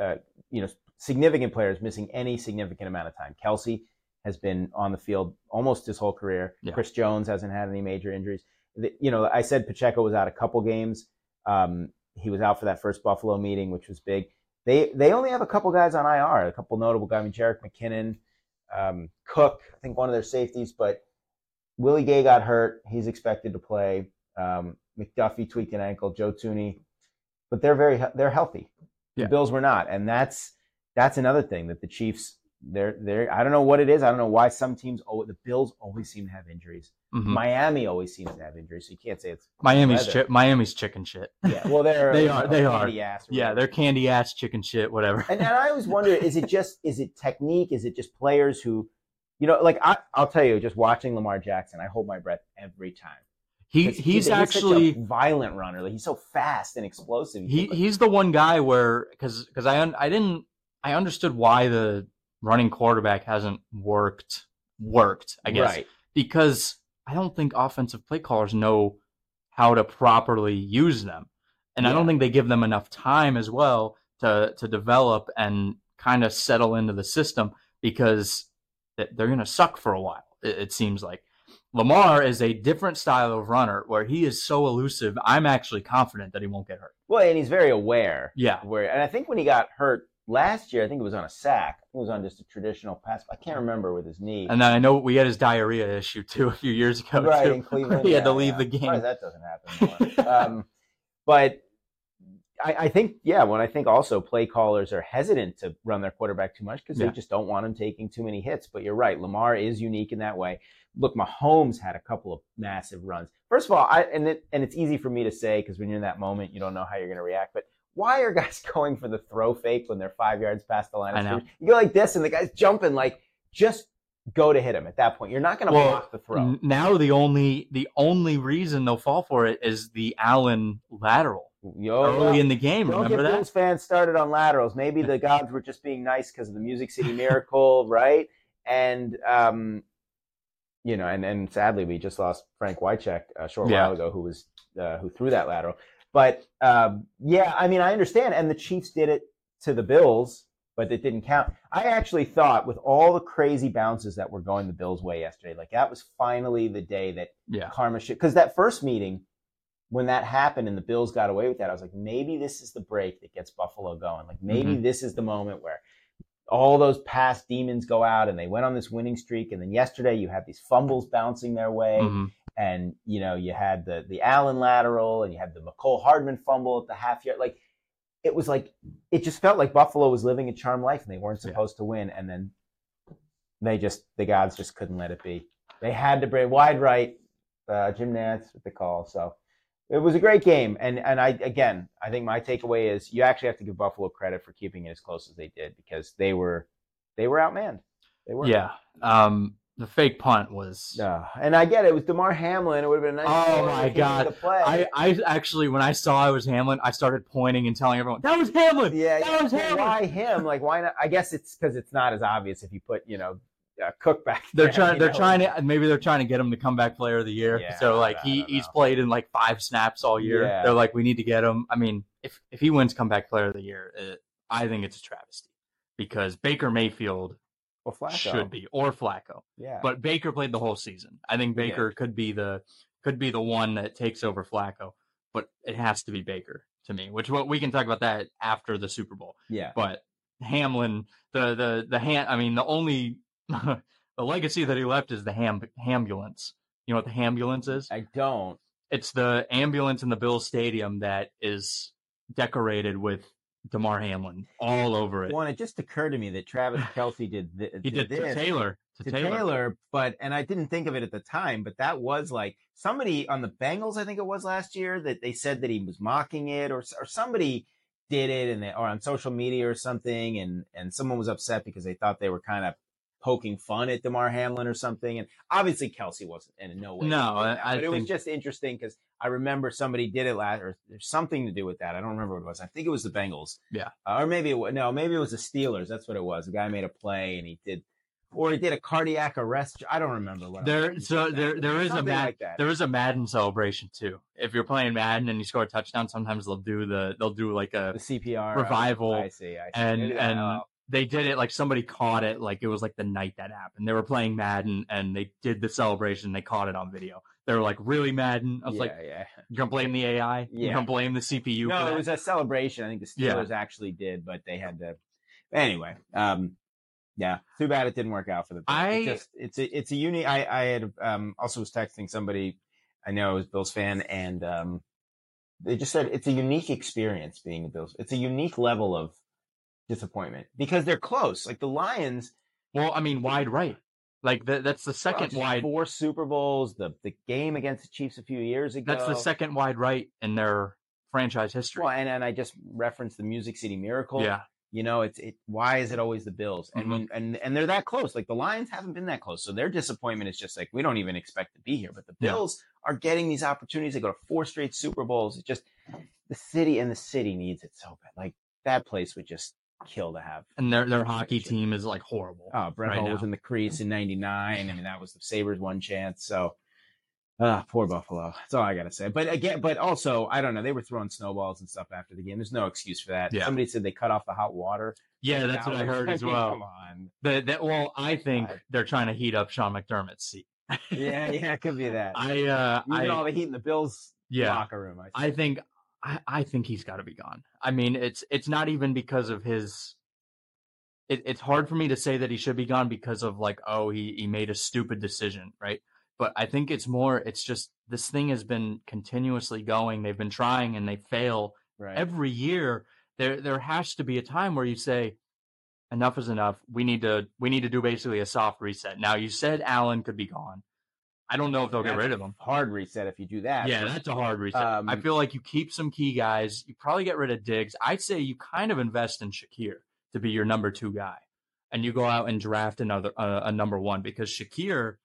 S2: uh, you know, significant players missing any significant amount of time. Kelce has been on the field almost his whole career.
S1: Yeah.
S2: Chris Jones hasn't had any major injuries. The- You know, I said Pacheco was out a couple games. Um, he was out for that first Buffalo meeting, which was big. They they only have a couple guys on IR, a couple notable guys. I mean, Jerick McKinnon, um, Cook, I think one of their safeties, but Willie Gay got hurt. He's expected to play. Um, McDuffie tweaked an ankle. Joe Thuney, but they're very they're healthy.
S1: Yeah.
S2: The Bills were not, and that's that's another thing that the Chiefs they're they're I don't know what it is. I don't know why some teams oh the Bills always seem to have injuries.
S1: hmm
S2: Miami always seems to have injuries, so you can't say it's
S1: Miami's chi- Miami's chicken shit.
S2: yeah. Well, they're
S1: They
S2: you
S1: are-
S2: know,
S1: they are.
S2: candy ass
S1: Yeah, they're candy ass chicken shit, whatever.
S2: and, and I always wonder, is it just is it technique? Is it just players who, you know, like I, I'll tell you, just watching Lamar Jackson, I hold my breath every time.
S1: He he's
S2: a
S1: actually
S2: violent runner. Like he's so fast and explosive.
S1: he he's the one guy where because because I I didn't I understood why the running quarterback hasn't worked worked I guess
S2: right.
S1: because I don't think offensive play callers know how to properly use them, and I don't think they give them enough time as well to to develop and kind of settle into the system because th- they're gonna suck for a while. It, it seems like Lamar is a different style of runner where he is so elusive. I'm actually confident that he won't get hurt.
S2: Well, and he's very aware.
S1: Yeah,
S2: Where and I think when he got hurt last year, I think it was on a sack. It was on just a traditional pass. I can't remember with his knee.
S1: and then I know we had his diarrhea issue too a few years ago.
S2: right
S1: too.
S2: in Cleveland,
S1: he had to leave
S2: yeah.
S1: the game.
S2: that doesn't happen um, but I, I think, yeah, when I think also play callers are hesitant to run their quarterback too much because
S1: Yeah.
S2: they just don't want him taking too many hits. But you're right, Lamar is unique in that way. Look, Mahomes had a couple of massive runs. First of all, I and it, and it's easy for me to say because when you're in that moment, you don't know how you're going to react. But why are guys going for the throw fake when they're five yards past the line of scrimmage? You go like this, and the guy's jumping. Like, just go to hit him at that point. You're not going to
S1: Well,
S2: block the throw.
S1: Now the only the only reason they'll fall for it is the Allen lateral
S2: Yo,
S1: early in the game.
S2: Don't
S1: Remember
S2: get
S1: that?
S2: Bills fans started on laterals. Maybe the gods were just being nice because of the Music City Miracle, right? And um, you know, and and sadly, we just lost Frank Wycheck a short
S1: Yeah.
S2: while ago, who was uh, who threw that lateral. But um, yeah, I mean, I understand, and the Chiefs did it to the Bills, but it didn't count. I actually thought, with all the crazy bounces that were going the Bills' way yesterday, like that was finally the day that
S1: Yeah,
S2: karma should. Because that first meeting, when that happened and the Bills got away with that, I was like, maybe this is the break that gets Buffalo going. Like maybe
S1: Mhm.
S2: this is the moment where all those past demons go out and they went on this winning streak. And then yesterday you had these fumbles bouncing their way,
S1: Mhm.
S2: And you know you had the the Allen lateral and you had the Mecole Hardman fumble at the half yard. Like it was like it just felt like Buffalo was living a charmed life and they weren't
S1: Yeah.
S2: supposed to win. And then they just the gods just couldn't let it be. They had to bring wide right. Uh, Jim Nantz with the call. So it was a great game. And and I again, I think my takeaway is you actually have to give Buffalo credit for keeping it as close as they did because they were they were outmanned. They were.
S1: yeah. Um, the fake punt was.
S2: Uh, and I get it. It was Damar Hamlin. It would have been a nice.
S1: Oh my God. I, I actually when I saw it was Hamlin, I started pointing and telling everyone that was Hamlin.
S2: yeah,
S1: that
S2: yeah.
S1: was Hamlin.
S2: why him? Like, why not? I guess it's because it's not as obvious if you put, you know, uh, Cook back.
S1: They're
S2: there,
S1: trying. They're
S2: know?
S1: trying to. Maybe they're trying to get him to come back player of the year.
S2: Yeah,
S1: so like he he's played in like five snaps all year.
S2: Yeah.
S1: They're like we need to get him. I mean, if if he wins comeback player of the year, it, I think it's a travesty because Baker Mayfield
S2: Well, Flacco.
S1: should be or Flacco.
S2: Yeah.
S1: But Baker played the whole season. I think Baker could be the could be the one that takes over Flacco, but it has to be Baker to me. Which what we can talk about that after the Super Bowl.
S2: yeah.
S1: But Hamlin, the the the hand. I mean, the only the legacy that he left is the ham ambulance. You know what the ambulance is?
S2: I don't.
S1: It's the ambulance in the Bill Stadium that is decorated with Damar Hamlin all over it.
S2: One, it just occurred to me that Travis Kelce did, th-
S1: he did to
S2: this
S1: Taylor. To,
S2: to
S1: Taylor.
S2: Taylor. but and I didn't think of it at the time, but that was like somebody on the Bengals, I think it was last year, that they said that he was mocking it, or or somebody did it, and they or on social media or something, and and someone was upset because they thought they were kind of poking fun at Damar Hamlin or something. And obviously Kelce wasn't in no way.
S1: No, I- I
S2: but it was just interesting because I remember somebody did it last, or there's something to do with that. I don't remember what it was. I think it was the Bengals.
S1: Yeah.
S2: Uh, or maybe it was, no, maybe it was the Steelers. That's what it was. The guy made a play and he did, or he did a cardiac arrest. I don't remember what.
S1: There,
S2: was
S1: so there, there
S2: but
S1: is a Mad,
S2: like that.
S1: there is a Madden celebration too. If you're playing Madden and you score a touchdown, sometimes they'll do the, they'll do like a
S2: the CPR
S1: revival,
S2: I see. I see.
S1: and
S2: Maybe
S1: and
S2: oh.
S1: They did it like somebody caught it like it was like the night that happened. They were playing Madden and they did the celebration. They caught it on video. They were like really Madden. I was
S2: yeah,
S1: like,
S2: yeah.
S1: you gonna blame the AI? You
S2: Yeah.
S1: gonna blame the CPU?
S2: No, it was a celebration. I think the
S1: Yeah.
S2: Steelers actually did, but they had to. Anyway, um, yeah, too bad it didn't work out for the.
S1: I-
S2: It just it's a it's a unique. I I had um also was texting somebody I know was Bills fan, and um, they just said it's a unique experience being a Bills. It's a unique level of disappointment because they're close. Like the Lions,
S1: well, I mean, wide right. Like that, that's the second
S2: well,
S1: wide.
S2: four Super Bowls. The the game against the Chiefs a few years ago.
S1: That's the second wide right in their franchise history.
S2: Well, and, and I just referenced the Music City Miracle.
S1: yeah,
S2: You know, it's it. Why is it always the Bills? And
S1: Mhm.
S2: when and and they're that close. Like the Lions haven't been that close, so their disappointment is just like we don't even expect to be here. But the
S1: Yeah.
S2: Bills are getting these opportunities. They go to four straight Super Bowls. It just the city and the city needs it so bad. Like that place would just kill to have.
S1: and their their hockey team is like horrible.
S2: Oh, Brett
S1: Right
S2: Hull was in the crease in '99. I mean, that was the Sabres' one chance. So. Ah, poor Buffalo. That's all I gotta say. But again, but also, I don't know. They were throwing snowballs and stuff after the game. There's no excuse for that.
S1: Yeah.
S2: Somebody said they cut off the hot water.
S1: Yeah, that's what I heard as well.
S2: Come on.
S1: The, that, well, I think
S2: I-
S1: they're trying to heat up Sean McDermott's seat.
S2: Yeah, yeah, it could be that.
S1: I, uh,
S2: Even
S1: I,
S2: all the heat in the Bills
S1: yeah,
S2: locker room. I,
S1: I think, I, I think he's got to be gone. I mean, it's, it's not even because of his. It, it's hard for me to say that he should be gone because of like, oh, he, he made a stupid decision, right? But I think it's more, it's just this thing has been continuously going. They've been trying and they fail
S2: right.
S1: every year there there has to be a time where you say enough is enough we need to we need to do basically a soft reset now you said allen could be gone i don't know if they'll get rid of him
S2: Hard reset if you do that.
S1: yeah that's a hard reset i
S2: Um,
S1: feel like you keep some key guys you probably get rid of diggs i'd say you kind of invest in shakir to be your number two guy and you go out and draft another uh, a number one because shakir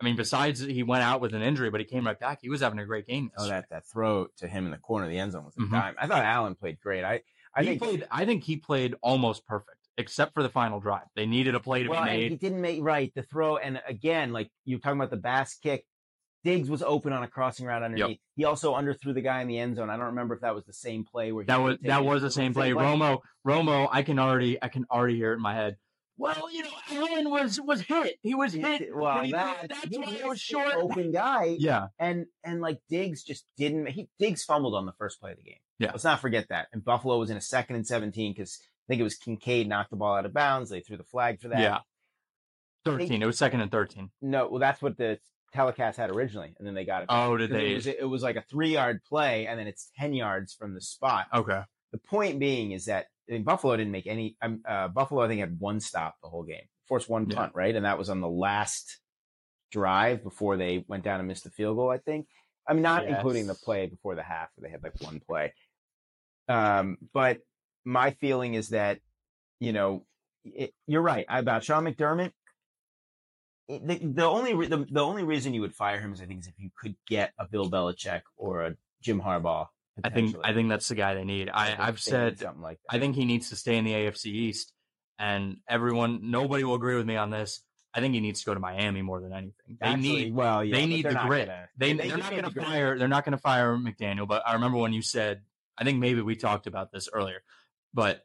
S1: i mean besides he went out with an injury but he came right back he was having a great game
S2: Oh, that that throw to him in the corner of the end zone was a
S1: Mhm.
S2: dime. I thought Allen played great. I I
S1: he
S2: think
S1: played. I think he played almost perfect, except for the final drive. They needed a play to
S2: well,
S1: be
S2: and he didn't make right the throw. And again, like you were talking about the Bass kick, Diggs was open on a crossing route underneath. He also underthrew the guy in the end zone. I don't remember if that was the same play where he
S1: That was that was the same play. Romo, Romo. I can already, I can already hear it in my head. Well, you know, Allen was was hit. He was hit.
S2: Well,
S1: he
S2: that,
S1: that's
S2: he
S1: why it
S2: was
S1: short.
S2: Open guy.
S1: Yeah,
S2: And and like Diggs just didn't. He Diggs fumbled on the first play of the game.
S1: Yeah.
S2: let's not forget that. And Buffalo was in a second and seventeen because think it was Kincaid knocked the ball out of bounds. They threw the flag for that.
S1: yeah. Thirteen. It was second and thirteen.
S2: No, well, that's what the telecast had originally, and then they got it. back.
S1: Oh, did they?
S2: It was, it was like a three yard play, and then it's ten yards from the spot.
S1: okay.
S2: The point being is that I mean, Buffalo didn't make any. Um, uh, Buffalo, I think, had one stop the whole game, forced one
S1: Yeah.
S2: punt, right, and that was on the last drive before they went down and missed the field goal. I think. I mean, not including the play before the half, where they had like one play. Um, but my feeling is that, you know, it, you're right about Sean McDermott. It- the, the only re- the, the only reason you would fire him is I think is if you could get a Bill Belichick or a Jim Harbaugh.
S1: I think. I think that's the guy they need. I,
S2: think
S1: I've said
S2: something like that.
S1: I think he needs to stay in the AFC East, and everyone, nobody will agree with me on this. I think he needs to go to Miami more than anything. They
S2: Actually,
S1: need
S2: well, yeah,
S1: they need the grit.
S2: gonna-
S1: they,
S2: they
S1: they're not going to fire. They're not going to fire McDaniel. But I remember when you said, I think maybe we talked about this earlier. But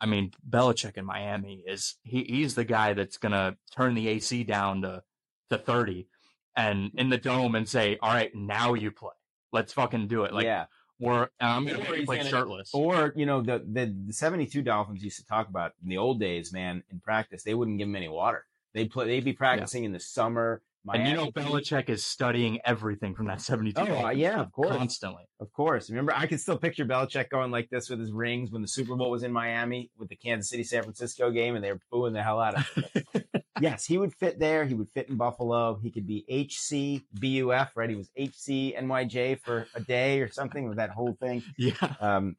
S1: I mean, Belichick in Miami is he, he's the guy that's going to turn the AC down to to thirty and in the dome and say, "All right, now you play. Let's fucking do it." Like
S2: yeah,
S1: we're I'm going
S2: Or
S1: to
S2: he's
S1: play shirtless.
S2: or you know the, the the seventy two Dolphins used to talk about in the old days, man. In practice, they wouldn't give him any water. They'd play. They'd be practicing in the summer.
S1: And you know, Belichick is studying everything from that seventy-two.
S2: Oh, uh, yeah, of course.
S1: constantly.
S2: Of course. Remember, I can still picture Belichick going like this with his rings when the Super Bowl was in Miami with the Kansas City San Francisco game and they were booing the hell out of him. yes, he would fit there. He would fit in Buffalo. He could be HC BUF, right? He was HC NYJ for a day or something with that whole thing.
S1: yeah.
S2: Um,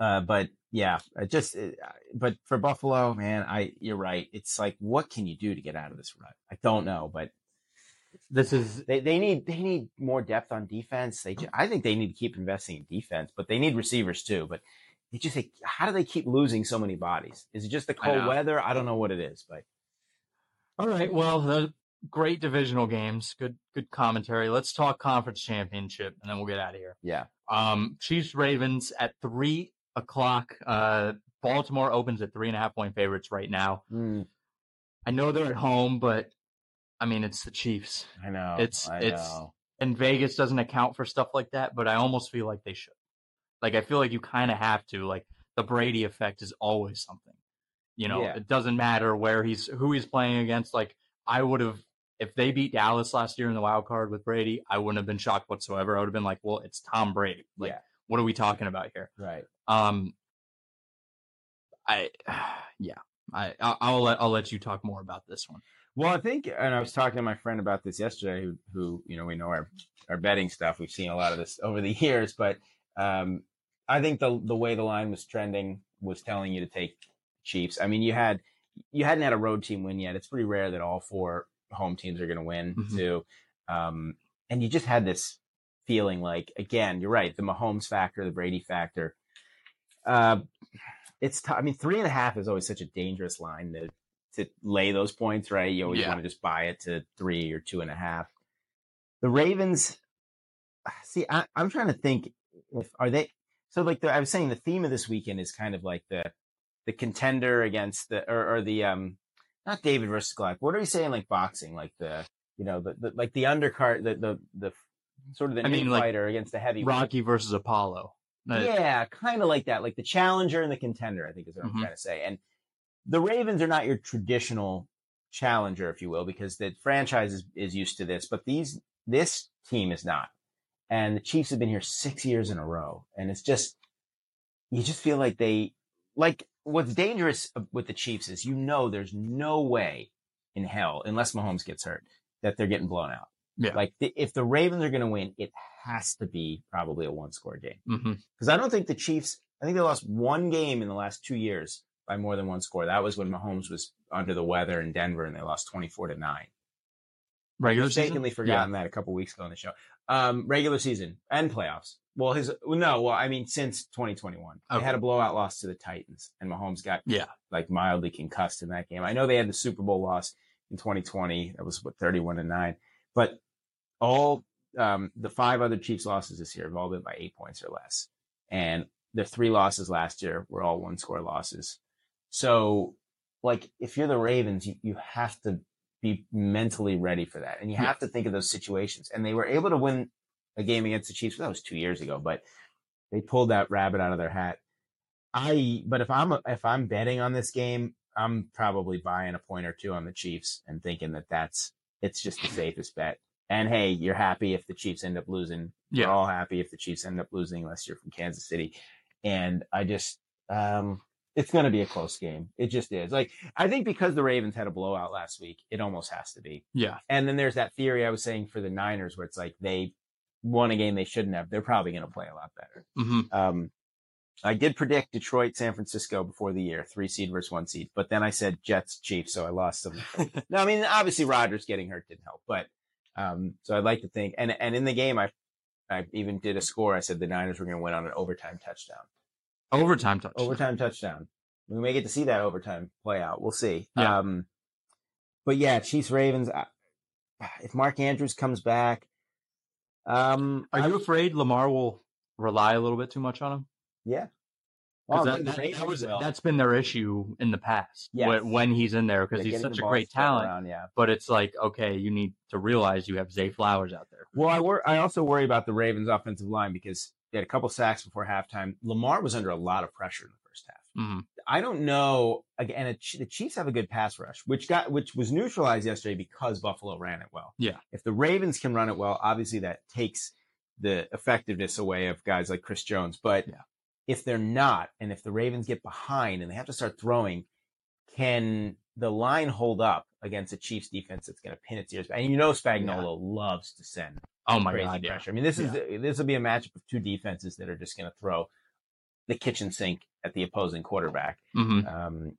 S2: Uh, but yeah, just uh, but for Buffalo, man, I you're right. It's like what can you do to get out of this rut? I don't know, but
S1: This is
S2: they, they need they need more depth on defense. They I think they need to keep investing in defense, but they need receivers too. But they just like, how do they keep losing so many bodies? Is it just the cold
S1: know.
S2: weather? I don't know what it is, but
S1: all right. Well, the great divisional games. Good good commentary. Let's talk conference championship, and then we'll get out of here.
S2: yeah,
S1: Um, Chiefs Ravens at three o'clock. Uh, Baltimore opens at three and a half point favorites right now.
S2: Mm,
S1: I know they're at home, but I mean it's the Chiefs,
S2: I know.
S1: It's-
S2: I
S1: it's-
S2: know.
S1: and Vegas doesn't account for stuff like that. But I almost feel like they should. Like I feel like you kind of have to. Like the Brady effect is always something. You know,
S2: Yeah.
S1: it doesn't matter where he's who he's playing against. Like I would have if they beat Dallas last year in the wild card with Brady, I wouldn't have been shocked whatsoever. I would have been like, well, it's Tom Brady. Like,
S2: yeah,
S1: what are we talking about here?
S2: right.
S1: Um, I, yeah, I, I'll, I'll let I'll let you talk more about this one.
S2: Well, I think, and I was talking to my friend about this yesterday, who, who you know, we know our, our betting stuff. We've seen a lot of this over the years, but um, I think the the way the line was trending was telling you to take Chiefs. I mean, you had you hadn't had a road team win yet. It's pretty rare that all four home teams are going to win
S1: Mhm.
S2: too, um, and you just had this feeling like, again, you're right, the Mahomes factor, the Brady factor. Uh, it's t- I mean, three and a half is always such a dangerous line to to lay those points, right? You always
S1: Yeah.
S2: want to just buy it to three or two and a half. The Ravens, see, I, I'm trying to think if are they so like the, I was saying the theme of this weekend is kind of like the the contender against the or, or the um not David versus Goliath. What are we saying like boxing like the you know the, the like the undercard the the the sort of the
S1: I mean, like,
S2: fighter against the heavy
S1: Rocky versus Apollo.
S2: Yeah, kind of like that, like the challenger and the contender. I think is what
S1: Mhm.
S2: I'm trying to say. And the Ravens are not your traditional challenger, if you will, because the franchise is, is used to this. But these this team is not, and the Chiefs have been here six years in a row, and it's just you just feel like they like what's dangerous with the Chiefs is you know there's no way in hell unless Mahomes gets hurt that they're getting blown out.
S1: Yeah.
S2: Like the, if the Ravens are going to win, it has to be probably a one score game
S1: hmm
S2: because I don't think the Chiefs. I think they lost one game in the last two years by more than one score. That was when Mahomes was under the weather in Denver, and they lost twenty four to nine.
S1: Regular season.
S2: Mistakenly forgotten that a couple weeks ago on the show. Um, regular season and playoffs. Well, his no, well, I mean since twenty twenty one, they had a blowout loss to the Titans, and Mahomes got
S1: Yeah.
S2: like mildly concussed in that game. I know they had the Super Bowl loss in 2020. That was what 31 to 9. But all um, the five other Chiefs losses this year have all been by eight points or less. And the three losses last year were all one score losses. So, like, if you're the Ravens, you, you have to be mentally ready for that. And you
S1: Yeah.
S2: have to think of those situations. And they were able to win a game against the Chiefs. That was two years ago, but they pulled that rabbit out of their hat. I but if I'm if I'm betting on this game, I'm probably buying a point or two on the Chiefs and thinking that that's it's just the safest bet. And hey, you're happy if the Chiefs end up losing. We're
S1: Yeah.
S2: all happy if the Chiefs end up losing unless you're from Kansas City. And I just um it's going to be a close game. It just is. Like I think because the Ravens had a blowout last week, it almost has to be.
S1: Yeah.
S2: And then there's that theory I was saying for the Niners where it's like they won a game they shouldn't have. They're probably going to play a lot better.
S1: hmm
S2: Um, I did predict Detroit, San Francisco before the year, three seed versus one seed, but then I said Jets, Chiefs, so I lost them. no, I mean obviously Rodgers getting hurt didn't help, but um, so I'd like to think, and and in the game I I even did a score. I said the Niners were going to win on an overtime touchdown.
S1: Overtime touch.
S2: Overtime touchdown. We may get to see that overtime play out. We'll see.
S1: Yeah.
S2: Um, but yeah, Chiefs Ravens. If Mark Andrews comes back, um,
S1: Are
S2: I-
S1: you afraid Lamar will rely a little bit too much on him?
S2: Yeah. Well,
S1: that, that, that was,
S2: well.
S1: that's been their issue in the past
S2: Yes.
S1: when, when he's in there because he's such a great talent.
S2: around, yeah.
S1: But it's like okay, you need to realize you have Zay Flowers out there.
S2: Well, I wor- I also worry about the Ravens' offensive line because they had a couple sacks before halftime. Lamar was under a lot of pressure in the first half.
S1: Mhm.
S2: I don't know. Again, it, the Chiefs have a good pass rush, which got which was neutralized yesterday because Buffalo ran it well.
S1: Yeah.
S2: If the Ravens can run it well, obviously that takes the effectiveness away of guys like Chris Jones. But
S1: Yeah.
S2: if they're not, and if the Ravens get behind and they have to start throwing, can the line hold up against a Chiefs defense that's going to pin its ears? back? And you know Spagnuolo loves to send
S1: Oh my
S2: crazy
S1: god, yeah.
S2: pressure. I mean, this is this will be a matchup of two defenses that are just going to throw the kitchen sink at the opposing quarterback.
S1: hmm
S2: Um,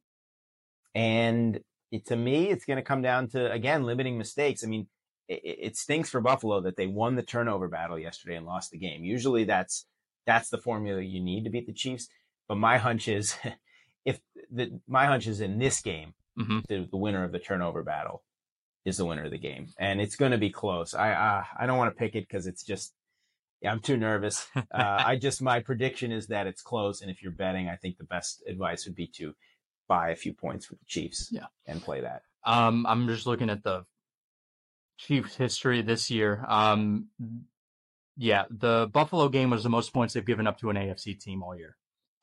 S2: and it, to me, it's going to come down to again limiting mistakes. I mean, it, it stinks for Buffalo that they won the turnover battle yesterday and lost the game. Usually, that's that's the formula you need to beat the Chiefs. But my hunch is, if the my hunch is in this game,
S1: hmm
S2: the, the winner of the turnover battle is the winner of the game, and it's going to be close. I uh, I don't want to pick it because it's just I'm too nervous. Uh, I just my prediction is that it's close, and if you're betting, I think the best advice would be to buy a few points for the Chiefs,
S1: Yeah.
S2: and play that.
S1: Um, I'm just looking at the Chiefs' history this year. Um, yeah, the Buffalo game was the most points they've given up to an AFC team all year,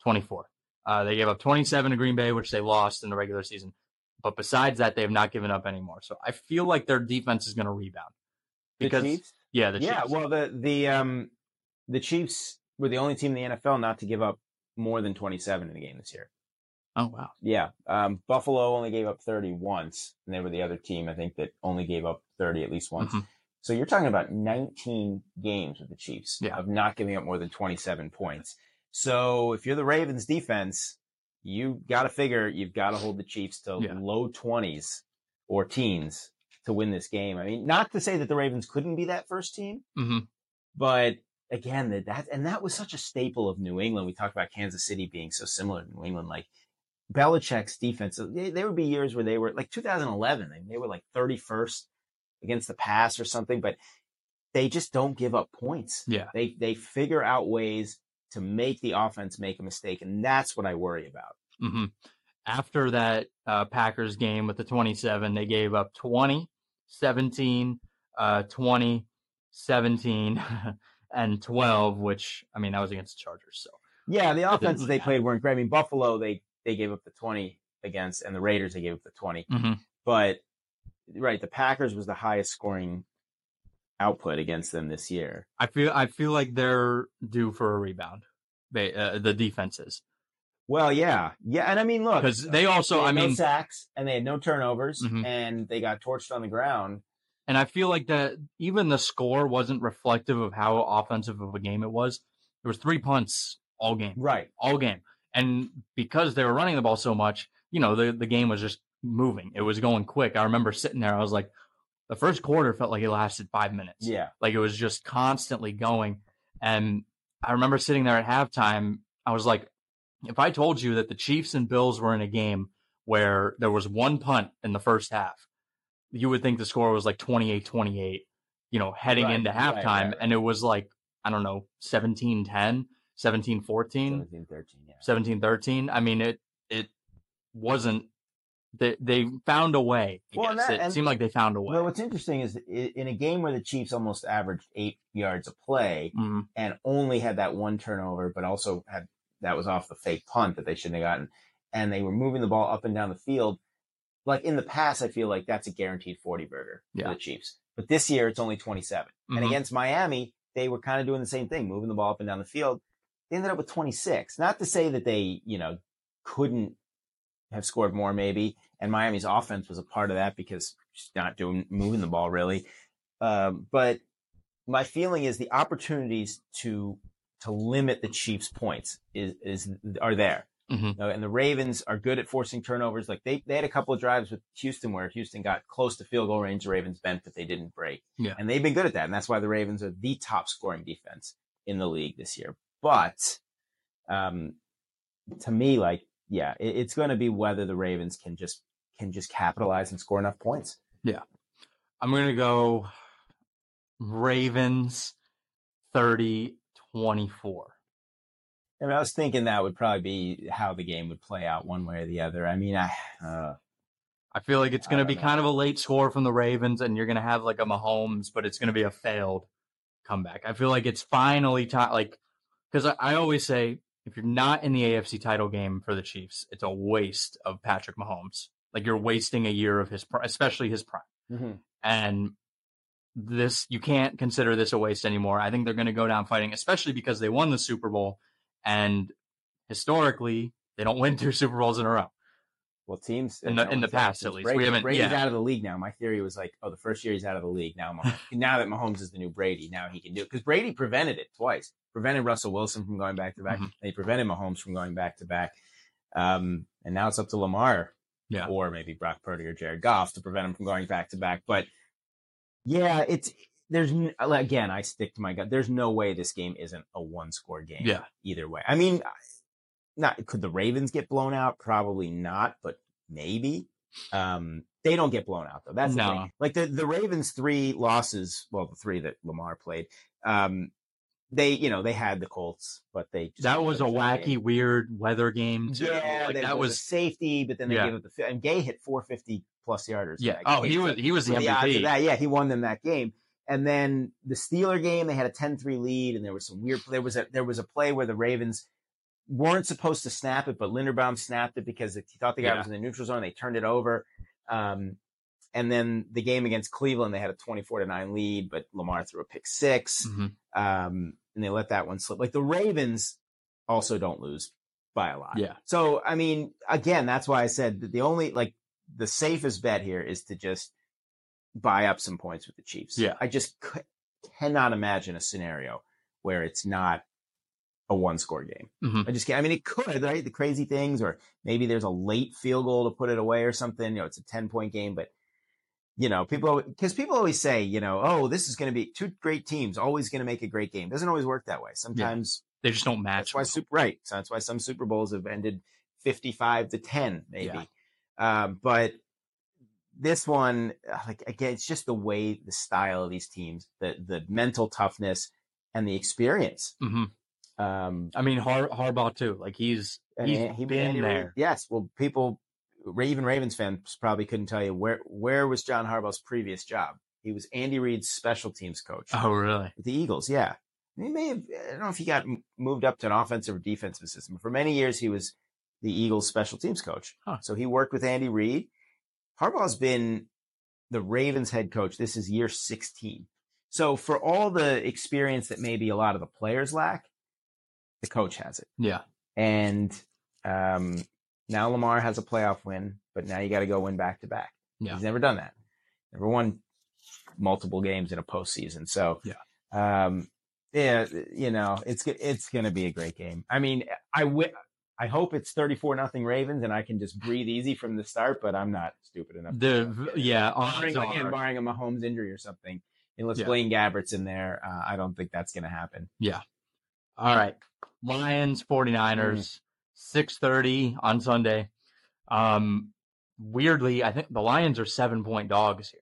S1: 24. Uh, they gave up 27 to Green Bay, which they lost in the regular season. But besides that, they have not given up anymore. So I feel like their defense is going to rebound. Because
S2: the Chiefs,
S1: yeah, the
S2: yeah. Well, the the um the Chiefs were the only team in the NFL not to give up more than 27 in a game this year.
S1: oh wow,
S2: Yeah. Um, Buffalo only gave up 30 once, and they were the other team, I think, that only gave up 30 at least once.
S1: Mhm.
S2: So you're talking about 19 games with the Chiefs
S1: Yeah.
S2: of not giving up more than 27 points. So if you're the Ravens defense, you got to figure you've got to hold the Chiefs to
S1: Yeah.
S2: low 20s or teens to win this game. I mean, not to say that the Ravens couldn't be that first team,
S1: hmm
S2: but again, that, that and that was such a staple of New England. We talked about Kansas City being so similar to New England, like Belichick's defense. They, there would be years where they were like 2011, and they were like 31st against the pass or something, but they just don't give up points.
S1: yeah.
S2: They they figure out ways to make the offense make a mistake, and that's what I worry about.
S1: hmm After that uh, Packers game with the 27, they gave up 20, 17, uh, 20, 17, and 12, which, I mean, that was against the Chargers. So,
S2: Yeah, the offenses they played weren't great. I mean, Buffalo they they gave up the 20 against, and the Raiders they gave up the 20.
S1: Mhm.
S2: But right, the Packers was the highest scoring output against them this year.
S1: I feel I feel like they're due for a rebound. They uh, the defenses
S2: Well, yeah, yeah, and I mean, look,
S1: because they also
S2: they
S1: I
S2: had no
S1: mean
S2: sacks and they had no turnovers,
S1: Mhm.
S2: and they got torched on the ground.
S1: and I feel like that even the score wasn't reflective of how offensive of a game it was. There was three punts all game.
S2: Right.
S1: all game. And because they were running the ball so much, you know, the, the game was just moving. It was going quick. I remember sitting there, I was like, the first quarter felt like it lasted five minutes.
S2: Yeah.
S1: Like it was just constantly going. And I remember sitting there at halftime, I was like, if I told you that the Chiefs and Bills were in a game where there was one punt in the first half, you would think the score was like 28 28, you know, heading
S2: Right,
S1: into halftime.
S2: right, right.
S1: And it was like, I don't know, 17 10, 17 14.
S2: 17, 13, yeah.
S1: 17 13 i mean it it wasn't they they found a way I
S2: Well, and that-
S1: it
S2: and-
S1: seemed like they found a way
S2: Well, what's interesting is in a game where the Chiefs almost averaged eight yards a play
S1: Mhm.
S2: and only had that one turnover, but also had that was off the fake punt that they shouldn't have gotten, and they were moving the ball up and down the field. Like in the past, I feel like that's a guaranteed forty burger
S1: Yeah.
S2: for the Chiefs. But this year, it's only twenty And
S1: Mhm.
S2: against Miami, they were kind of doing the same thing, moving the ball up and down the field. They ended up with 26. Not to say that they, you know, couldn't have scored more, maybe. And Miami's offense was a part of that because just not doing moving the ball really. Um, but my feeling is the opportunities to to limit the Chiefs' points is is are there.
S1: Mhm.
S2: Uh, and the Ravens are good at forcing turnovers. Like they, they had a couple of drives with Houston where Houston got close to field goal range. The Ravens bent, but they didn't break.
S1: Yeah.
S2: And they've been good at that. And that's why the Ravens are the top scoring defense in the league this year. But um, to me, like, yeah, it, it's going to be whether the Ravens can just can just capitalize and score enough points.
S1: Yeah, I'm gonna go ravens 30 24
S2: I mean, I was thinking that would probably be how the game would play out one way or the other. I mean, I, uh,
S1: i feel like it's gonna be
S2: know.
S1: kind of a late score from the ravens and you're gonna have like a mahomes but it's gonna be a failed comeback i feel like it's finally time like because I, I always say if you're not in the afc title game for the chiefs it's a waste of patrick mahomes like you're wasting a year of his pri- especially his prime mm-hmm. and this you can't consider this a waste anymore. I think they're going to go down fighting, especially because they won the Super Bowl, and historically they don't win two Super Bowls in a row.
S2: Well, teams
S1: In the- in the past, at least.
S2: Brady,
S1: We haven't-
S2: Brady's
S1: yeah.
S2: out of the league now. My theory was like, oh, the first year he's out of the league. Now, Mah- now that Mahomes is the new Brady, now he can do it because Brady prevented it twice. Prevented Russell Wilson from going back to back, and he prevented Mahomes from going back to back. Um, and now it's up to Lamar,
S1: Yeah.
S2: or maybe Brock Purdy or Jared Goff to prevent him from going back to back. But yeah, it's there's again, I stick to my gut. There's no way this game isn't a one score game
S1: Yeah.
S2: either way. I mean, not could the Ravens get blown out? Probably not, but maybe. Um, they don't get blown out though. That's the thing. Like the the Ravens three losses, well, the three that Lamar played. Um, they you know they had the Colts, but they just
S1: That was a wacky, weird weather game too.
S2: Yeah,
S1: like, that
S2: was,
S1: was
S2: safety, but then they
S1: Yeah.
S2: gave up the and Gay hit 450 plus yarders.
S1: yeah. Oh, he was he was the
S2: the odds of that, yeah, he won them that game. And then the Steeler game, they had a 10-3 lead, and there was some weird. There was a there was a play where the Ravens weren't supposed to snap it, but Linderbaum snapped it because he thought the guy
S1: Yeah.
S2: was in the neutral zone. They turned it over. Um, and then the game against Cleveland, they had a 24 to 9 lead, but Lamar threw a pick 6
S1: Mhm.
S2: Um, and they let that one slip. Like the Ravens also don't lose by a lot.
S1: Yeah.
S2: So, I mean, again, that's why I said that the only, like, the safest bet here is to just buy up some points with the Chiefs.
S1: Yeah.
S2: I just c- cannot imagine a scenario where it's not a one score game.
S1: Mhm.
S2: I just can't. I mean, it could, right? The crazy things, or maybe there's a late field goal to put it away or something. You know, it's a 10 point game, but you know, people, because people always say, you know, oh, this is going to be two great teams, always going to make a great game. Doesn't always work that way. Sometimes
S1: They just don't match.
S2: that's why super right. So that's why some Super Bowls have ended fifty-five to ten, maybe. Um, but this one, uh, like again, it's just the way, the style of these teams, the the mental toughness and the experience.
S1: Mhm.
S2: Um,
S1: I mean, Har- Harbaugh too. Like he's he's
S2: he-
S1: been there.
S2: Yes. Well, people, even Ravens fans probably couldn't tell you where where was John Harbaugh's previous job. He was Andy Reid's special teams coach
S1: Oh, really?
S2: the Eagles. Yeah, he may have. I don't know if he got moved up to an offensive or defensive assistant. For many years, he was the Eagles special teams coach.
S1: Huh.
S2: So he worked with Andy Reid. Harbaugh's been the Ravens head coach. This is year 16. So for all the experience that maybe a lot of the players lack, the coach has it.
S1: Yeah.
S2: And um, now Lamar has a playoff win, but now you got to go win back to back.
S1: Yeah.
S2: He's never done that. Never won multiple games in a postseason. So
S1: Yeah.
S2: um, yeah, you know, it's it's going to be a great game. I mean, I I hope it's 34 nothing Ravens and I can just breathe easy from the start, but I'm not stupid enough. to
S1: The yeah,
S2: barring, again, barring a Mahomes injury or something, unless
S1: Yeah.
S2: Blaine Gabbert's in there, uh, I don't think that's going to happen. Yeah.
S1: All right. Lions 49ers 6:30 on Sunday. Um weirdly, I think the Lions are 7 point dogs here,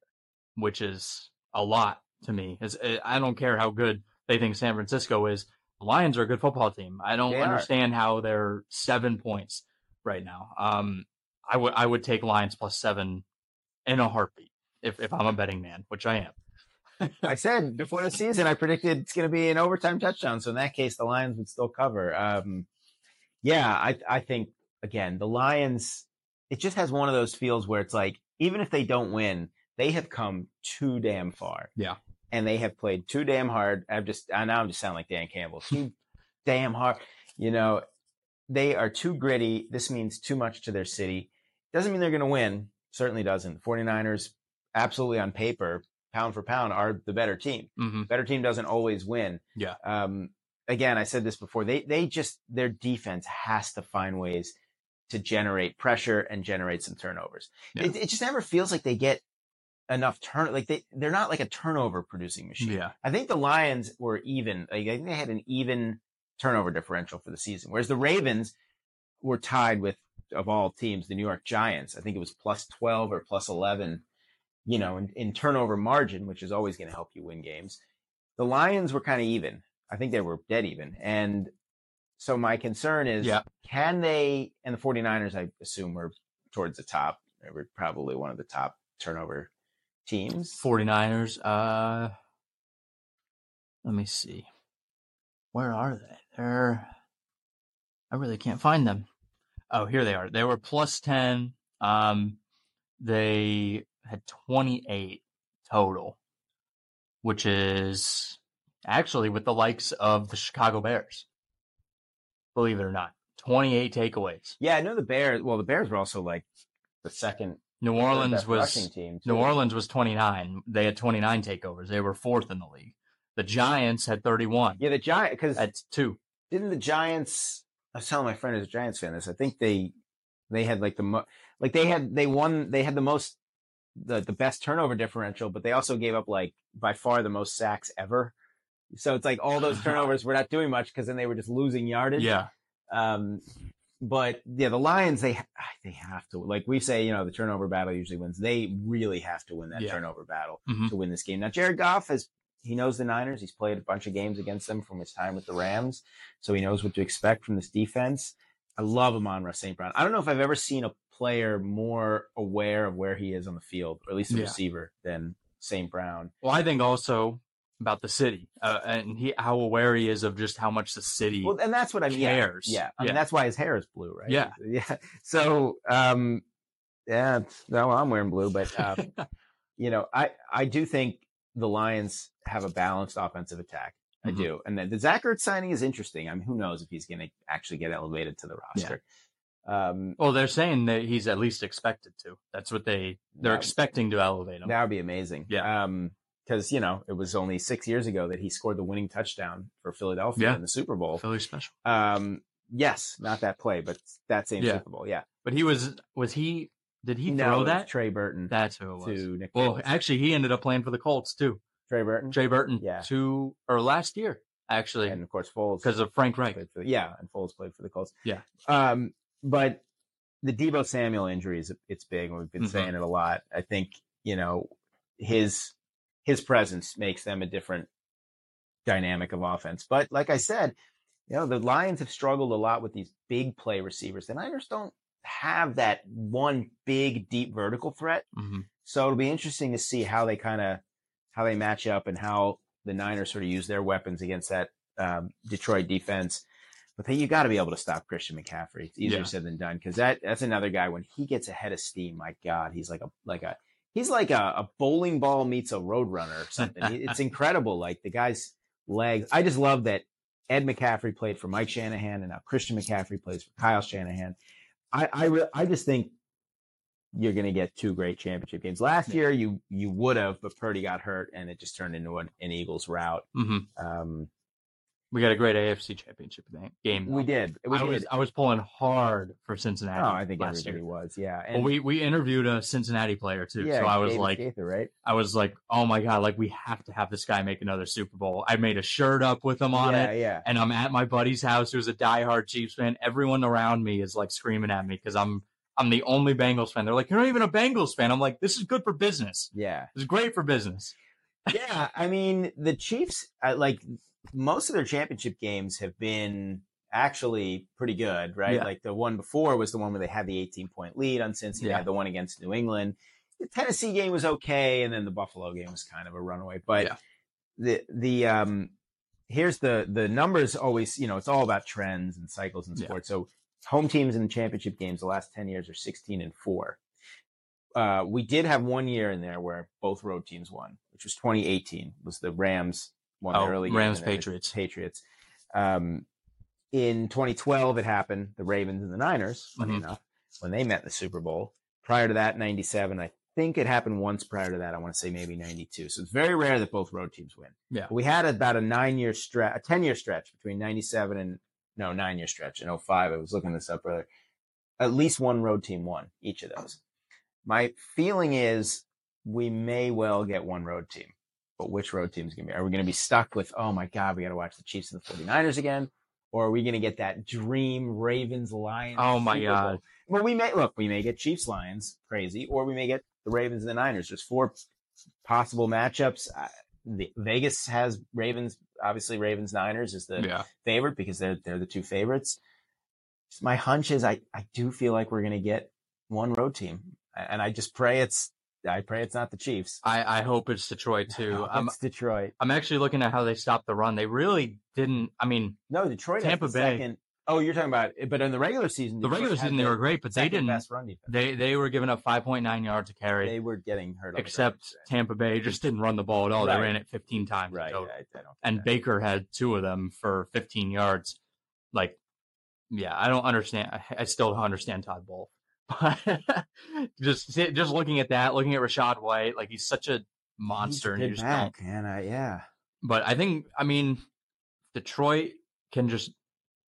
S1: which is a lot to me. It's, uh, I don't care how good they think San Francisco is. The Lions are a good football team. I don't
S2: They are.
S1: understand how they're 7 points right now. Um I would I would take Lions plus 7 in a heartbeat if if I'm a betting man, which I am.
S2: I said before the season, I predicted it's going to be an overtime touchdown. So in that case, the Lions would still cover. Um, yeah, I, I think again, the Lions, it just has one of those feels where it's like, even if they don't win, they have come too damn far.
S1: Yeah.
S2: And they have played too damn hard. I'm just, I now I'm just sound like Dan Campbell. Too damn hard. You know, they are too gritty. This means too much to their city. Doesn't mean they're going to win. Certainly doesn't. 49ers, absolutely on paper, pound for pound, are the better team
S1: Mhm.
S2: better team doesn't always win.
S1: Yeah.
S2: Um, again, I said this before. They they just their defense has to find ways to generate pressure and generate some turnovers.
S1: Yeah.
S2: It, it just never feels like they get enough turn. Like they they're not like a turnover producing machine.
S1: Yeah.
S2: I think the Lions were even. Like, I think they had an even turnover differential for the season, whereas the Ravens were tied with of all teams the New York Giants. I think it was plus twelve or plus eleven. You know, in, in turnover margin, which is always going to help you win games. The Lions were kind of even. I think they were dead even. And so my concern is
S1: Yeah.
S2: can they and the 49ers I assume were towards the top. They were probably one of the top turnover teams.
S1: 49ers. Uh, let me see. Where are they? They're. I really can't find them. Oh, here they are. They were plus 10. Um, they had 28 total, which is actually with the likes of the Chicago Bears. Believe it or not, 28 takeaways.
S2: Yeah, I know the Bears. Well, the Bears were also like the second
S1: New Orleans was
S2: team.
S1: New. Orleans was 29. They had 29 takeovers. They were fourth in the league. The Giants had 31.
S2: Yeah, the Giant because
S1: That's two.
S2: didn't the Giants? I was telling my friend who's a Giants fan this. I think they they had like the mo- like they had they won they had the most the the best turnover differential, but they also gave up like by far the most sacks ever. So it's like all those turnovers were not doing much because then they were just losing yardage.
S1: Yeah.
S2: Um, but yeah, the Lions they they have to like we say, you know, the turnover battle usually wins. They really have to win that
S1: Yeah.
S2: turnover battle
S1: Mhm.
S2: to win this game. Now, Jared Goff has he knows the Niners. He's played a bunch of games against them from his time with the Rams, so he knows what to expect from this defense. I love Amon-Ra St. Brown. I don't know if I've ever seen a player more aware of where he is on the field, or at least a
S1: Yeah.
S2: receiver, than St. Brown.
S1: Well, I think also about the city uh, and he, how aware he is of just how much the city.
S2: Well, and that's what I mean. Yeah,
S1: Cares.
S2: Yeah, I
S1: Yeah.
S2: mean that's why his hair is blue, right?
S1: Yeah.
S2: yeah. So, um, yeah, no, I'm wearing blue, but um, you know, I I do think the Lions have a balanced offensive attack. I
S1: Mhm.
S2: do, and the Zach Ertz signing is interesting. I mean, who knows if he's going to actually get elevated to the roster? Um,
S1: well, they're saying that he's at least expected to. That's what they they're expecting to elevate him.
S2: that would be amazing.
S1: Yeah.
S2: Um, because you know it was only six years ago that he scored the winning touchdown for Philadelphia
S1: Yeah.
S2: in the Super Bowl.
S1: Philly special.
S2: Um, yes, not that play, but that same
S1: Yeah.
S2: Super Bowl. Yeah.
S1: But he was was he did he
S2: No,
S1: throw that?
S2: Trey Burton
S1: That's who it was.
S2: to Nick.
S1: Well,
S2: Foles.
S1: actually, he ended up playing for the Colts too.
S2: Trey Burton.
S1: Trey Burton,
S2: Yeah.
S1: two or last year actually,
S2: and of course Foles
S1: because of Frank Reich.
S2: the, yeah, and Foles played for the Colts.
S1: Yeah.
S2: Um, but the Deebo Samuel injury is it's big, and we've been
S1: Mhm.
S2: saying it a lot. I think you know his his presence makes them a different dynamic of offense. But like I said, you know the Lions have struggled a lot with these big play receivers. The Niners don't have that one big deep vertical threat.
S1: hmm
S2: So it'll be interesting to see how they kind of how they match up and how the Niners sort of use their weapons against that um, Detroit defense. But then you got to be able to stop Christian McCaffrey. It's easier
S1: Yeah.
S2: said than done because that that's another guy when he gets ahead of steam. My God, he's like a like a he's like a, a bowling ball meets a road runner or something. it's incredible. Like the guy's legs. I just love that Ed McCaffrey played for Mike Shanahan and now Christian McCaffrey plays for Kyle Shanahan. I I, re- I just think you're going to get two great championship games. Last year, you you would have, but Purdy got hurt, and it just turned into an, an Eagles route.
S1: hmm
S2: Um,
S1: We got a great AFC championship game.
S2: we did. We
S1: I
S2: did.
S1: was I was pulling hard for Cincinnati.
S2: oh, I think
S1: last
S2: everybody
S1: year.
S2: was. Yeah.
S1: Well, we we interviewed a Cincinnati player too,
S2: yeah,
S1: so I was
S2: David
S1: like,
S2: Gaither, right?
S1: I was like, oh my god, like we have to have this guy make another Super Bowl. I made a shirt up with him on
S2: yeah,
S1: it,
S2: yeah.
S1: and I'm at my buddy's house who's a diehard Chiefs fan. Everyone around me is like screaming at me because I'm I'm the only Bengals fan. They're like, you're not even a Bengals fan. I'm like, this is good for business.
S2: Yeah.
S1: It's great for business.
S2: yeah, I mean, the Chiefs, like most of their championship games have been actually pretty good, right?
S1: Yeah.
S2: Like the one before was the one where they had the 18 point lead on. They
S1: Yeah.
S2: had the one against New England. The Tennessee game was okay, and then the Buffalo game was kind of a runaway. But
S1: Yeah.
S2: the the um here's the the numbers always you know it's all about trends and cycles in sports. So home teams in the championship games the last 10 years are 16 and 4 uh, we did have one year in there where both road teams won, which was 2018. Was the Rams won
S1: Oh,
S2: early
S1: Rams, Patriots.
S2: Patriots. Um, in 2012, it happened. The Ravens and the Niners, funny
S1: Mhm.
S2: enough, when they met in the Super Bowl. Prior to that, 97. I think it happened once prior to that. I want to say maybe 92. So it's very rare that both road teams win.
S1: Yeah.
S2: We had about a nine year stretch, a 10 year stretch between 97 and no, nine year stretch in 05. I was looking this up earlier. At least one road team won each of those. My feeling is we may well get one road team, but which road team is going to be? Are we going to be stuck with, oh my God, we got to watch the Chiefs and the 49ers again? Or are we going to get that dream Ravens Lions?
S1: Oh my
S2: Super Bowl?
S1: God.
S2: Well, we may look, we may get Chiefs Lions crazy, or we may get the Ravens and the Niners. There's four possible matchups. The, Vegas has Ravens, obviously Ravens Niners is the
S1: Yeah.
S2: favorite because they're they're the two favorites. My hunch is I I do feel like we're gonna get one road team, and I just pray it's I pray it's not the Chiefs.
S1: I, I hope it's Detroit too. I'm
S2: it's Detroit.
S1: I'm actually looking at how they stopped the run. They really didn't. I mean,
S2: No, Detroit.
S1: Tampa Bay.
S2: Second, oh, you're talking about, but in the regular season,
S1: the regular season they were great, but they didn't.
S2: best run defense.
S1: They they were giving up 5.9 yards to carry.
S2: They were getting hurt.
S1: except. Tampa Bay just didn't run the ball at all.
S2: Right.
S1: They ran it 15 times.
S2: right? I don't.
S1: And
S2: that-
S1: Baker had two of them for 15 yards. Like, yeah, I don't understand. I, I still don't understand Todd Bowles. But just just looking at that, looking at Rachaad White, like he's such a monster, and you
S2: He's
S1: just
S2: back,
S1: don't.
S2: man. I, yeah.
S1: But I think, I mean, Detroit can just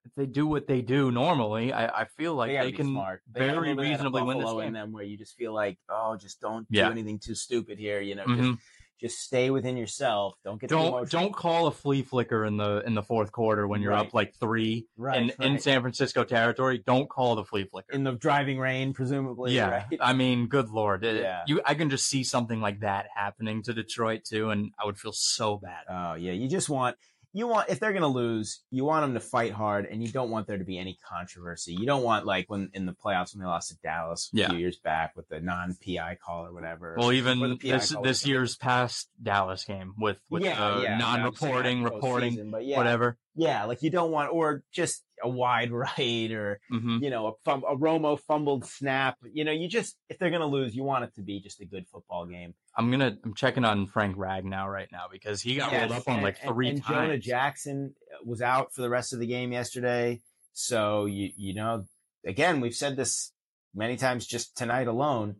S1: if they do what they do normally, I, I feel like
S2: they,
S1: they can.
S2: They
S1: very
S2: little bit of that
S1: reasonably win this game.
S2: in them where you just feel like, oh, just don't
S1: Yeah.
S2: do anything too stupid here. You know,
S1: Mhm.
S2: just just stay within yourself. Don't get
S1: Don't don't call a flea flicker in the in the fourth quarter when you're
S2: Right.
S1: up like three
S2: right,
S1: in, in. San Francisco territory. Don't call the flea flicker.
S2: in the driving rain, presumably.
S1: yeah,
S2: right?
S1: I mean, good lord, It-
S2: Yeah.
S1: you I can just see something like that happening to Detroit too, and I would feel so bad.
S2: Oh yeah, you just want you want if they're gonna lose, you want them to fight hard, and you don't want there to be any controversy. You don't want like when in the playoffs when they lost to Dallas a
S1: Yeah.
S2: few years back with the non PI call or whatever.
S1: Well, even this this year's past Dallas game with with
S2: yeah,
S1: uh,
S2: yeah,
S1: non-reporting, reporting,
S2: but yeah,
S1: whatever.
S2: Yeah, like you don't want or just a wide right or
S1: hmm
S2: you know a, fum- a Romo fumbled snap. You know, you just if they're gonna lose, you want it to be just a good football game.
S1: I'm gonna I'm checking on Frank Ragnow right now because he got rolled up on
S2: and-
S1: like
S2: and-
S1: three
S2: and,
S1: times.
S2: Jonah Jackson was out for the rest of the game yesterday. So you you know, again, we've said this many times just tonight alone.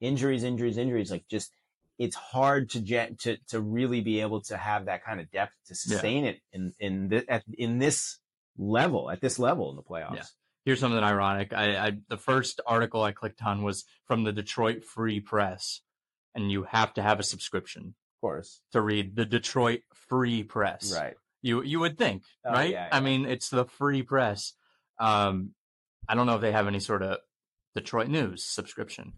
S2: Injuries, injuries, injuries. Like just it's hard to get to to really be able to have that kind of depth to sustain it in in this at, in this level at this level in the playoffs.
S1: Yeah. Here's something ironic. I, I the first article I clicked on was from the Detroit Free Press, and you have to have a subscription
S2: Of course,
S1: to read the Detroit Free Press.
S2: right?
S1: You you would think,
S2: Oh,
S1: right?
S2: yeah,
S1: I mean, it's the Free Press. Um, I don't know if they have any sort of Detroit news subscription.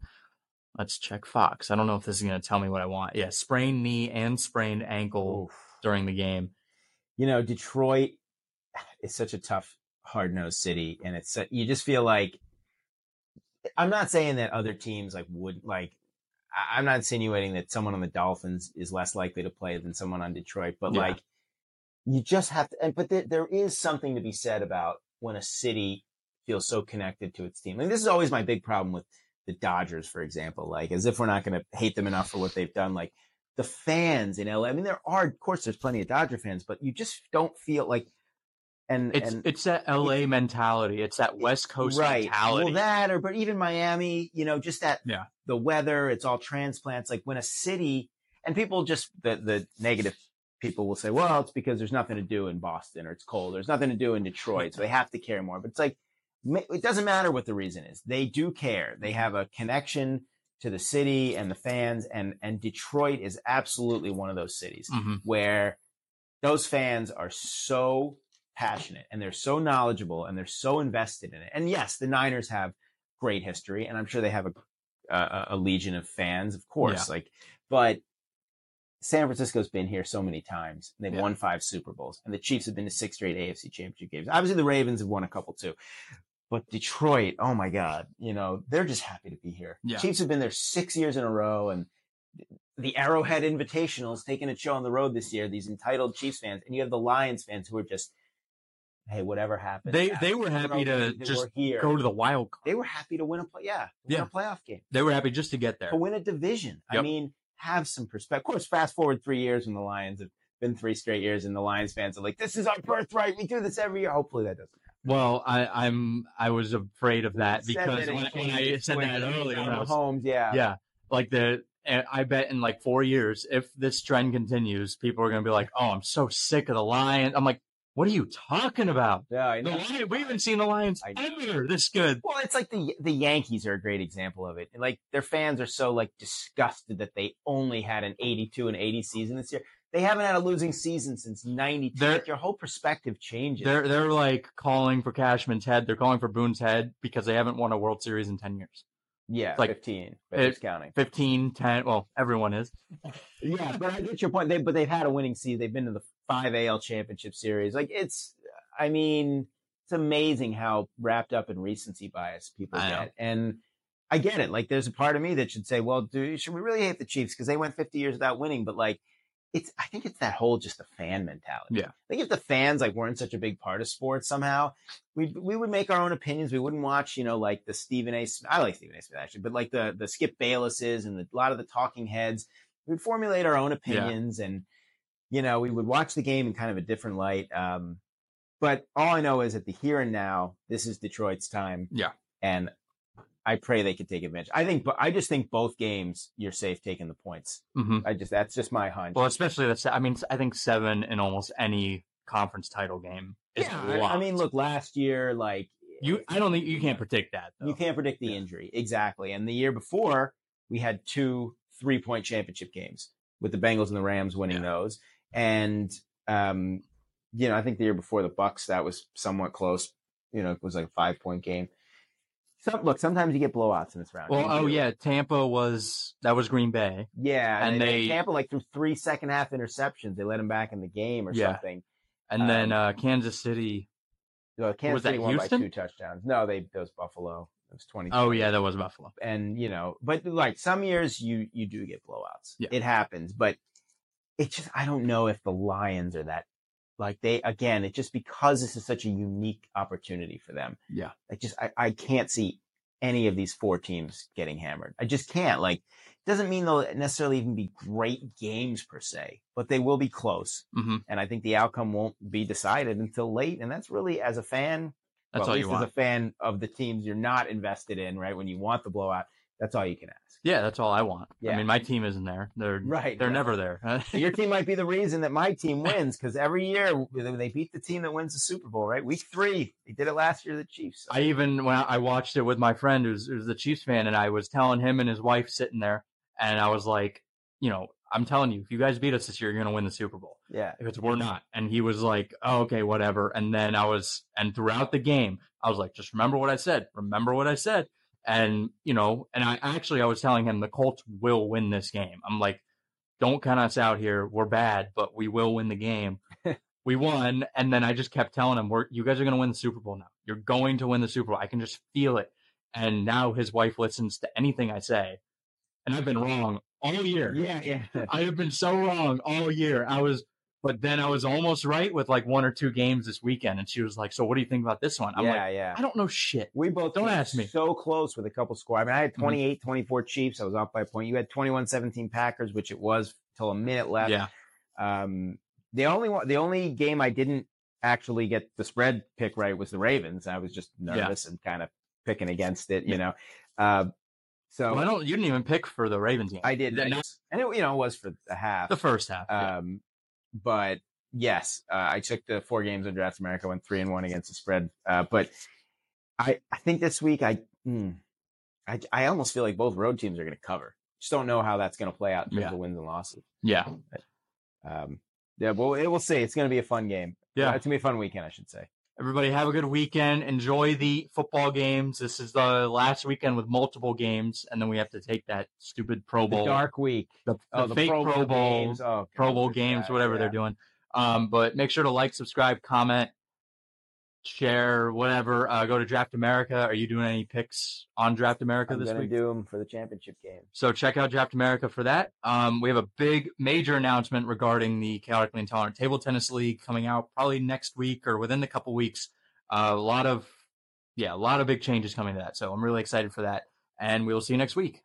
S1: Let's check Fox. I don't know if this is going to tell me what I want. Yeah, sprained knee and sprained ankle
S2: Oof.
S1: during the game.
S2: you know, Detroit is such a tough, hard nosed city, and it's uh, you just feel like I'm not saying that other teams like would like. I'm not insinuating that someone on the Dolphins is less likely to play than someone on Detroit, but
S1: Yeah.
S2: like you just have to. And but there, there is something to be said about when a city feels so connected to its team. And this is always my big problem with the Dodgers, for example. Like as if we're not going to hate them enough for what they've done. Like the fans in LA. I mean, there are, of course, there's plenty of Dodger fans, but you just don't feel like. And
S1: It's
S2: and,
S1: it's that LA mentality. It's that West Coast
S2: right.
S1: mentality.
S2: Well, that or but even Miami, you know, just that
S1: Yeah.
S2: the weather. It's all transplants. Like when a city and people just the the negative people will say, well, it's because there's nothing to do in Boston or it's cold. There's nothing to do in Detroit, so they have to care more. But it's like it doesn't matter what the reason is. They do care. They have a connection to the city and the fans, and and Detroit is absolutely one of those cities
S1: Mhm.
S2: where those fans are so passionate and they're so knowledgeable and they're so invested in it. And yes, the Niners have great history, and I'm sure they have a a, a legion of fans, of course. Like, but San Francisco's been here so many times. They've
S1: Yeah.
S2: won five Super Bowls, and the Chiefs have been to six straight AFC Championship games. Obviously, the Ravens have won a couple too. But Detroit, oh my God, you know, they're just happy to be here.
S1: Yeah.
S2: Chiefs have been there six years in a row, and the Arrowhead Invitational is taking a show on the road this year. These entitled Chiefs fans, and you have the Lions fans who are just, hey, whatever happens.
S1: They- they were happy to just. Go to the wild card.
S2: they were happy to win a play, yeah, win
S1: Yeah.
S2: a playoff game,
S1: They were happy just to get there.
S2: to win a division. I mean, have some perspective. Of course, fast forward three years, and the Lions have been three straight years, and the Lions fans are like, "This is our birthright. We do this every year." Hopefully, that doesn't. happen.
S1: Well, I, I'm I was afraid of that because when, when I said
S2: when
S1: that earlier, when I was-
S2: Mahomes, yeah,
S1: yeah, like the eh, I bet in like four years, if this trend continues, people are gonna be like, "Oh, I'm so sick of the Lions." I'm like, "What are you talking about?
S2: yeah. I know.
S1: We haven't seen the Lions ever this good."
S2: Well, it's like the the Yankees are a great example of it. Like their fans are so like disgusted that they only had an 82 and 80 season this year. They haven't had a losing season since 92.
S1: They're-
S2: Like, your whole perspective changes.
S1: They're they're like calling for Cashman's head. They're calling for Boone's head because they haven't won a World Series in ten years.
S2: yeah, it's
S1: like-
S2: 15. But
S1: it-
S2: counting?
S1: 15, 10, Well, everyone is.
S2: Yeah, but I get your point. They but they've had a winning season. They've been to the five AL championship series. Like it's, I mean, it's amazing how wrapped up in recency bias people
S1: I know.
S2: get. And I get it. Like there's a part of me that should say, well, do should we really hate the Chiefs because they went 50 years without winning? But like, it's I think it's that whole just the fan mentality.
S1: Yeah.
S2: I think if the fans like weren't such a big part of sports somehow, we we would make our own opinions. We wouldn't watch, you know, like the Stephen A. Smith, I like Stephen A. Smith actually, but like the the Skip Baylesses and the, a lot of the talking heads. We'd formulate our own opinions and you know we would watch the game in kind of a different light. Um, but all I know is at the here and now, this is Detroit's time.
S1: Yeah.
S2: and I pray they could take advantage. I think, but I just think both games you're safe taking the points.
S1: hmm
S2: I just that's just my hunch.
S1: Well, especially the. I mean, I think seven in almost any conference title game is
S2: yeah, I-. I mean, look, last year, like
S1: you. I don't think you can't predict that. Though.
S2: you can't predict the
S1: Yeah.
S2: injury exactly. And the year before, we had two three point championship games with the Bengals and the Rams winning
S1: Yeah.
S2: those. And um, you know, I think the year before the Bucs, that was somewhat close. You know, it was like a five point game. Some, look, sometimes you get blowouts in this round.
S1: Well, oh yeah, Tampa was that was Green Bay.
S2: yeah,
S1: and
S2: and,
S1: they-
S2: they Tampa like through three second half interceptions, they let him back in the game or
S1: Yeah.
S2: something.
S1: And then
S2: Um,
S1: uh, Kansas City.
S2: Uh, Kansas
S1: Was that
S2: City won by
S1: Houston?
S2: two touchdowns. No, they that was Buffalo. It was twenty.
S1: Oh yeah, that was Buffalo.
S2: and you know, but like some years you you do get blowouts.
S1: Yeah.
S2: It happens, but it's just I don't know if the Lions are that like they again, it just because this is such a unique opportunity for them.
S1: Yeah.
S2: I just I, I can't see any of these four teams getting hammered. I just can't. Like it doesn't mean they'll necessarily even be great games per se, but they will be close.
S1: hmm
S2: And I think the outcome won't be decided until late. And that's really as a fan,
S1: That's
S2: well,
S1: all
S2: at
S1: you
S2: least
S1: want.
S2: as a fan of the teams you're not invested in, right? When you want the blowout, that's all you can ask.
S1: Yeah, that's all I want.
S2: Yeah.
S1: I mean, my team isn't there. They're
S2: Right,
S1: They're never there.
S2: Your team might be the reason that my team wins because every year they beat the team that wins the Super Bowl, right? Week three, they did it last year, the Chiefs.
S1: I even when I watched it with my friend who's who's a Chiefs fan, and I was telling him and his wife sitting there, and I was like, you know, I'm telling you, if you guys beat us this year, you're gonna win the Super Bowl.
S2: yeah,
S1: Because we're not. And he was like, oh, okay, whatever. And then I was, and throughout the game, I was like, just remember what I said. Remember what I said. And, you know, and I actually, I was telling him the Colts will win this game. I'm like, don't count us out here. We're bad, but we will win the game. we won. And then I just kept telling him, we're, you guys are going to win the Super Bowl now. You're going to win the Super Bowl. I can just feel it. And now his wife listens to anything I say. And I've been wrong all year.
S2: yeah, yeah.
S1: I have been so wrong all year. I was, but then I was almost right with like one or two games this weekend. And she was like, "So what do you think about this one?" I'm
S2: yeah,
S1: like,
S2: yeah.
S1: "I don't know shit."
S2: We both
S1: Don't ask me.
S2: So close with a couple score. I mean, I had
S1: Mhm.
S2: 28, 24 Chiefs. I was off by a point. You had 21-17 Packers, which it was till a minute left.
S1: Yeah,
S2: Um, the only one, the only game I didn't actually get the spread pick right was the Ravens. I was just nervous and kind of picking against it, you know. Uh, so
S1: well, I don't. You didn't even pick for the Ravens game.
S2: I did, I and it you know was for the half.
S1: the first half. yeah.
S2: Um, but yes, uh, I took the four games on Draft America, went three and one against the spread. Uh, but I, I think this week I, hmm, I, I almost feel like both road teams are going to cover. Just don't know how that's going to play out in terms
S1: Yeah.
S2: of wins and losses.
S1: yeah,
S2: Um, yeah, well, it, we'll see. It's going to be a fun game.
S1: yeah.
S2: it's going to be a fun weekend, I should say.
S1: Everybody have a good weekend. Enjoy the football games. This is the last weekend with multiple games, and then we have to take that stupid Pro
S2: The
S1: Bowl,
S2: dark week.
S1: the, the
S2: Oh, the
S1: fake
S2: Pro Bowl,
S1: Bowl,
S2: games. Oh,
S1: Pro Bowl games, whatever
S2: Yeah.
S1: they're doing. Um, but make sure to like, subscribe, comment, share, whatever. Uh, go to Draft America. Are you doing any picks on Draft America
S2: I'm
S1: this week?
S2: do them for the championship game.
S1: So check out Draft America for that. Um, we have a big, major announcement regarding the Chaotically Intolerant Table Tennis League coming out probably next week or within a couple weeks. Uh, a lot of, yeah, a lot of big changes coming to that. So I'm really excited for that. And we will see you next week.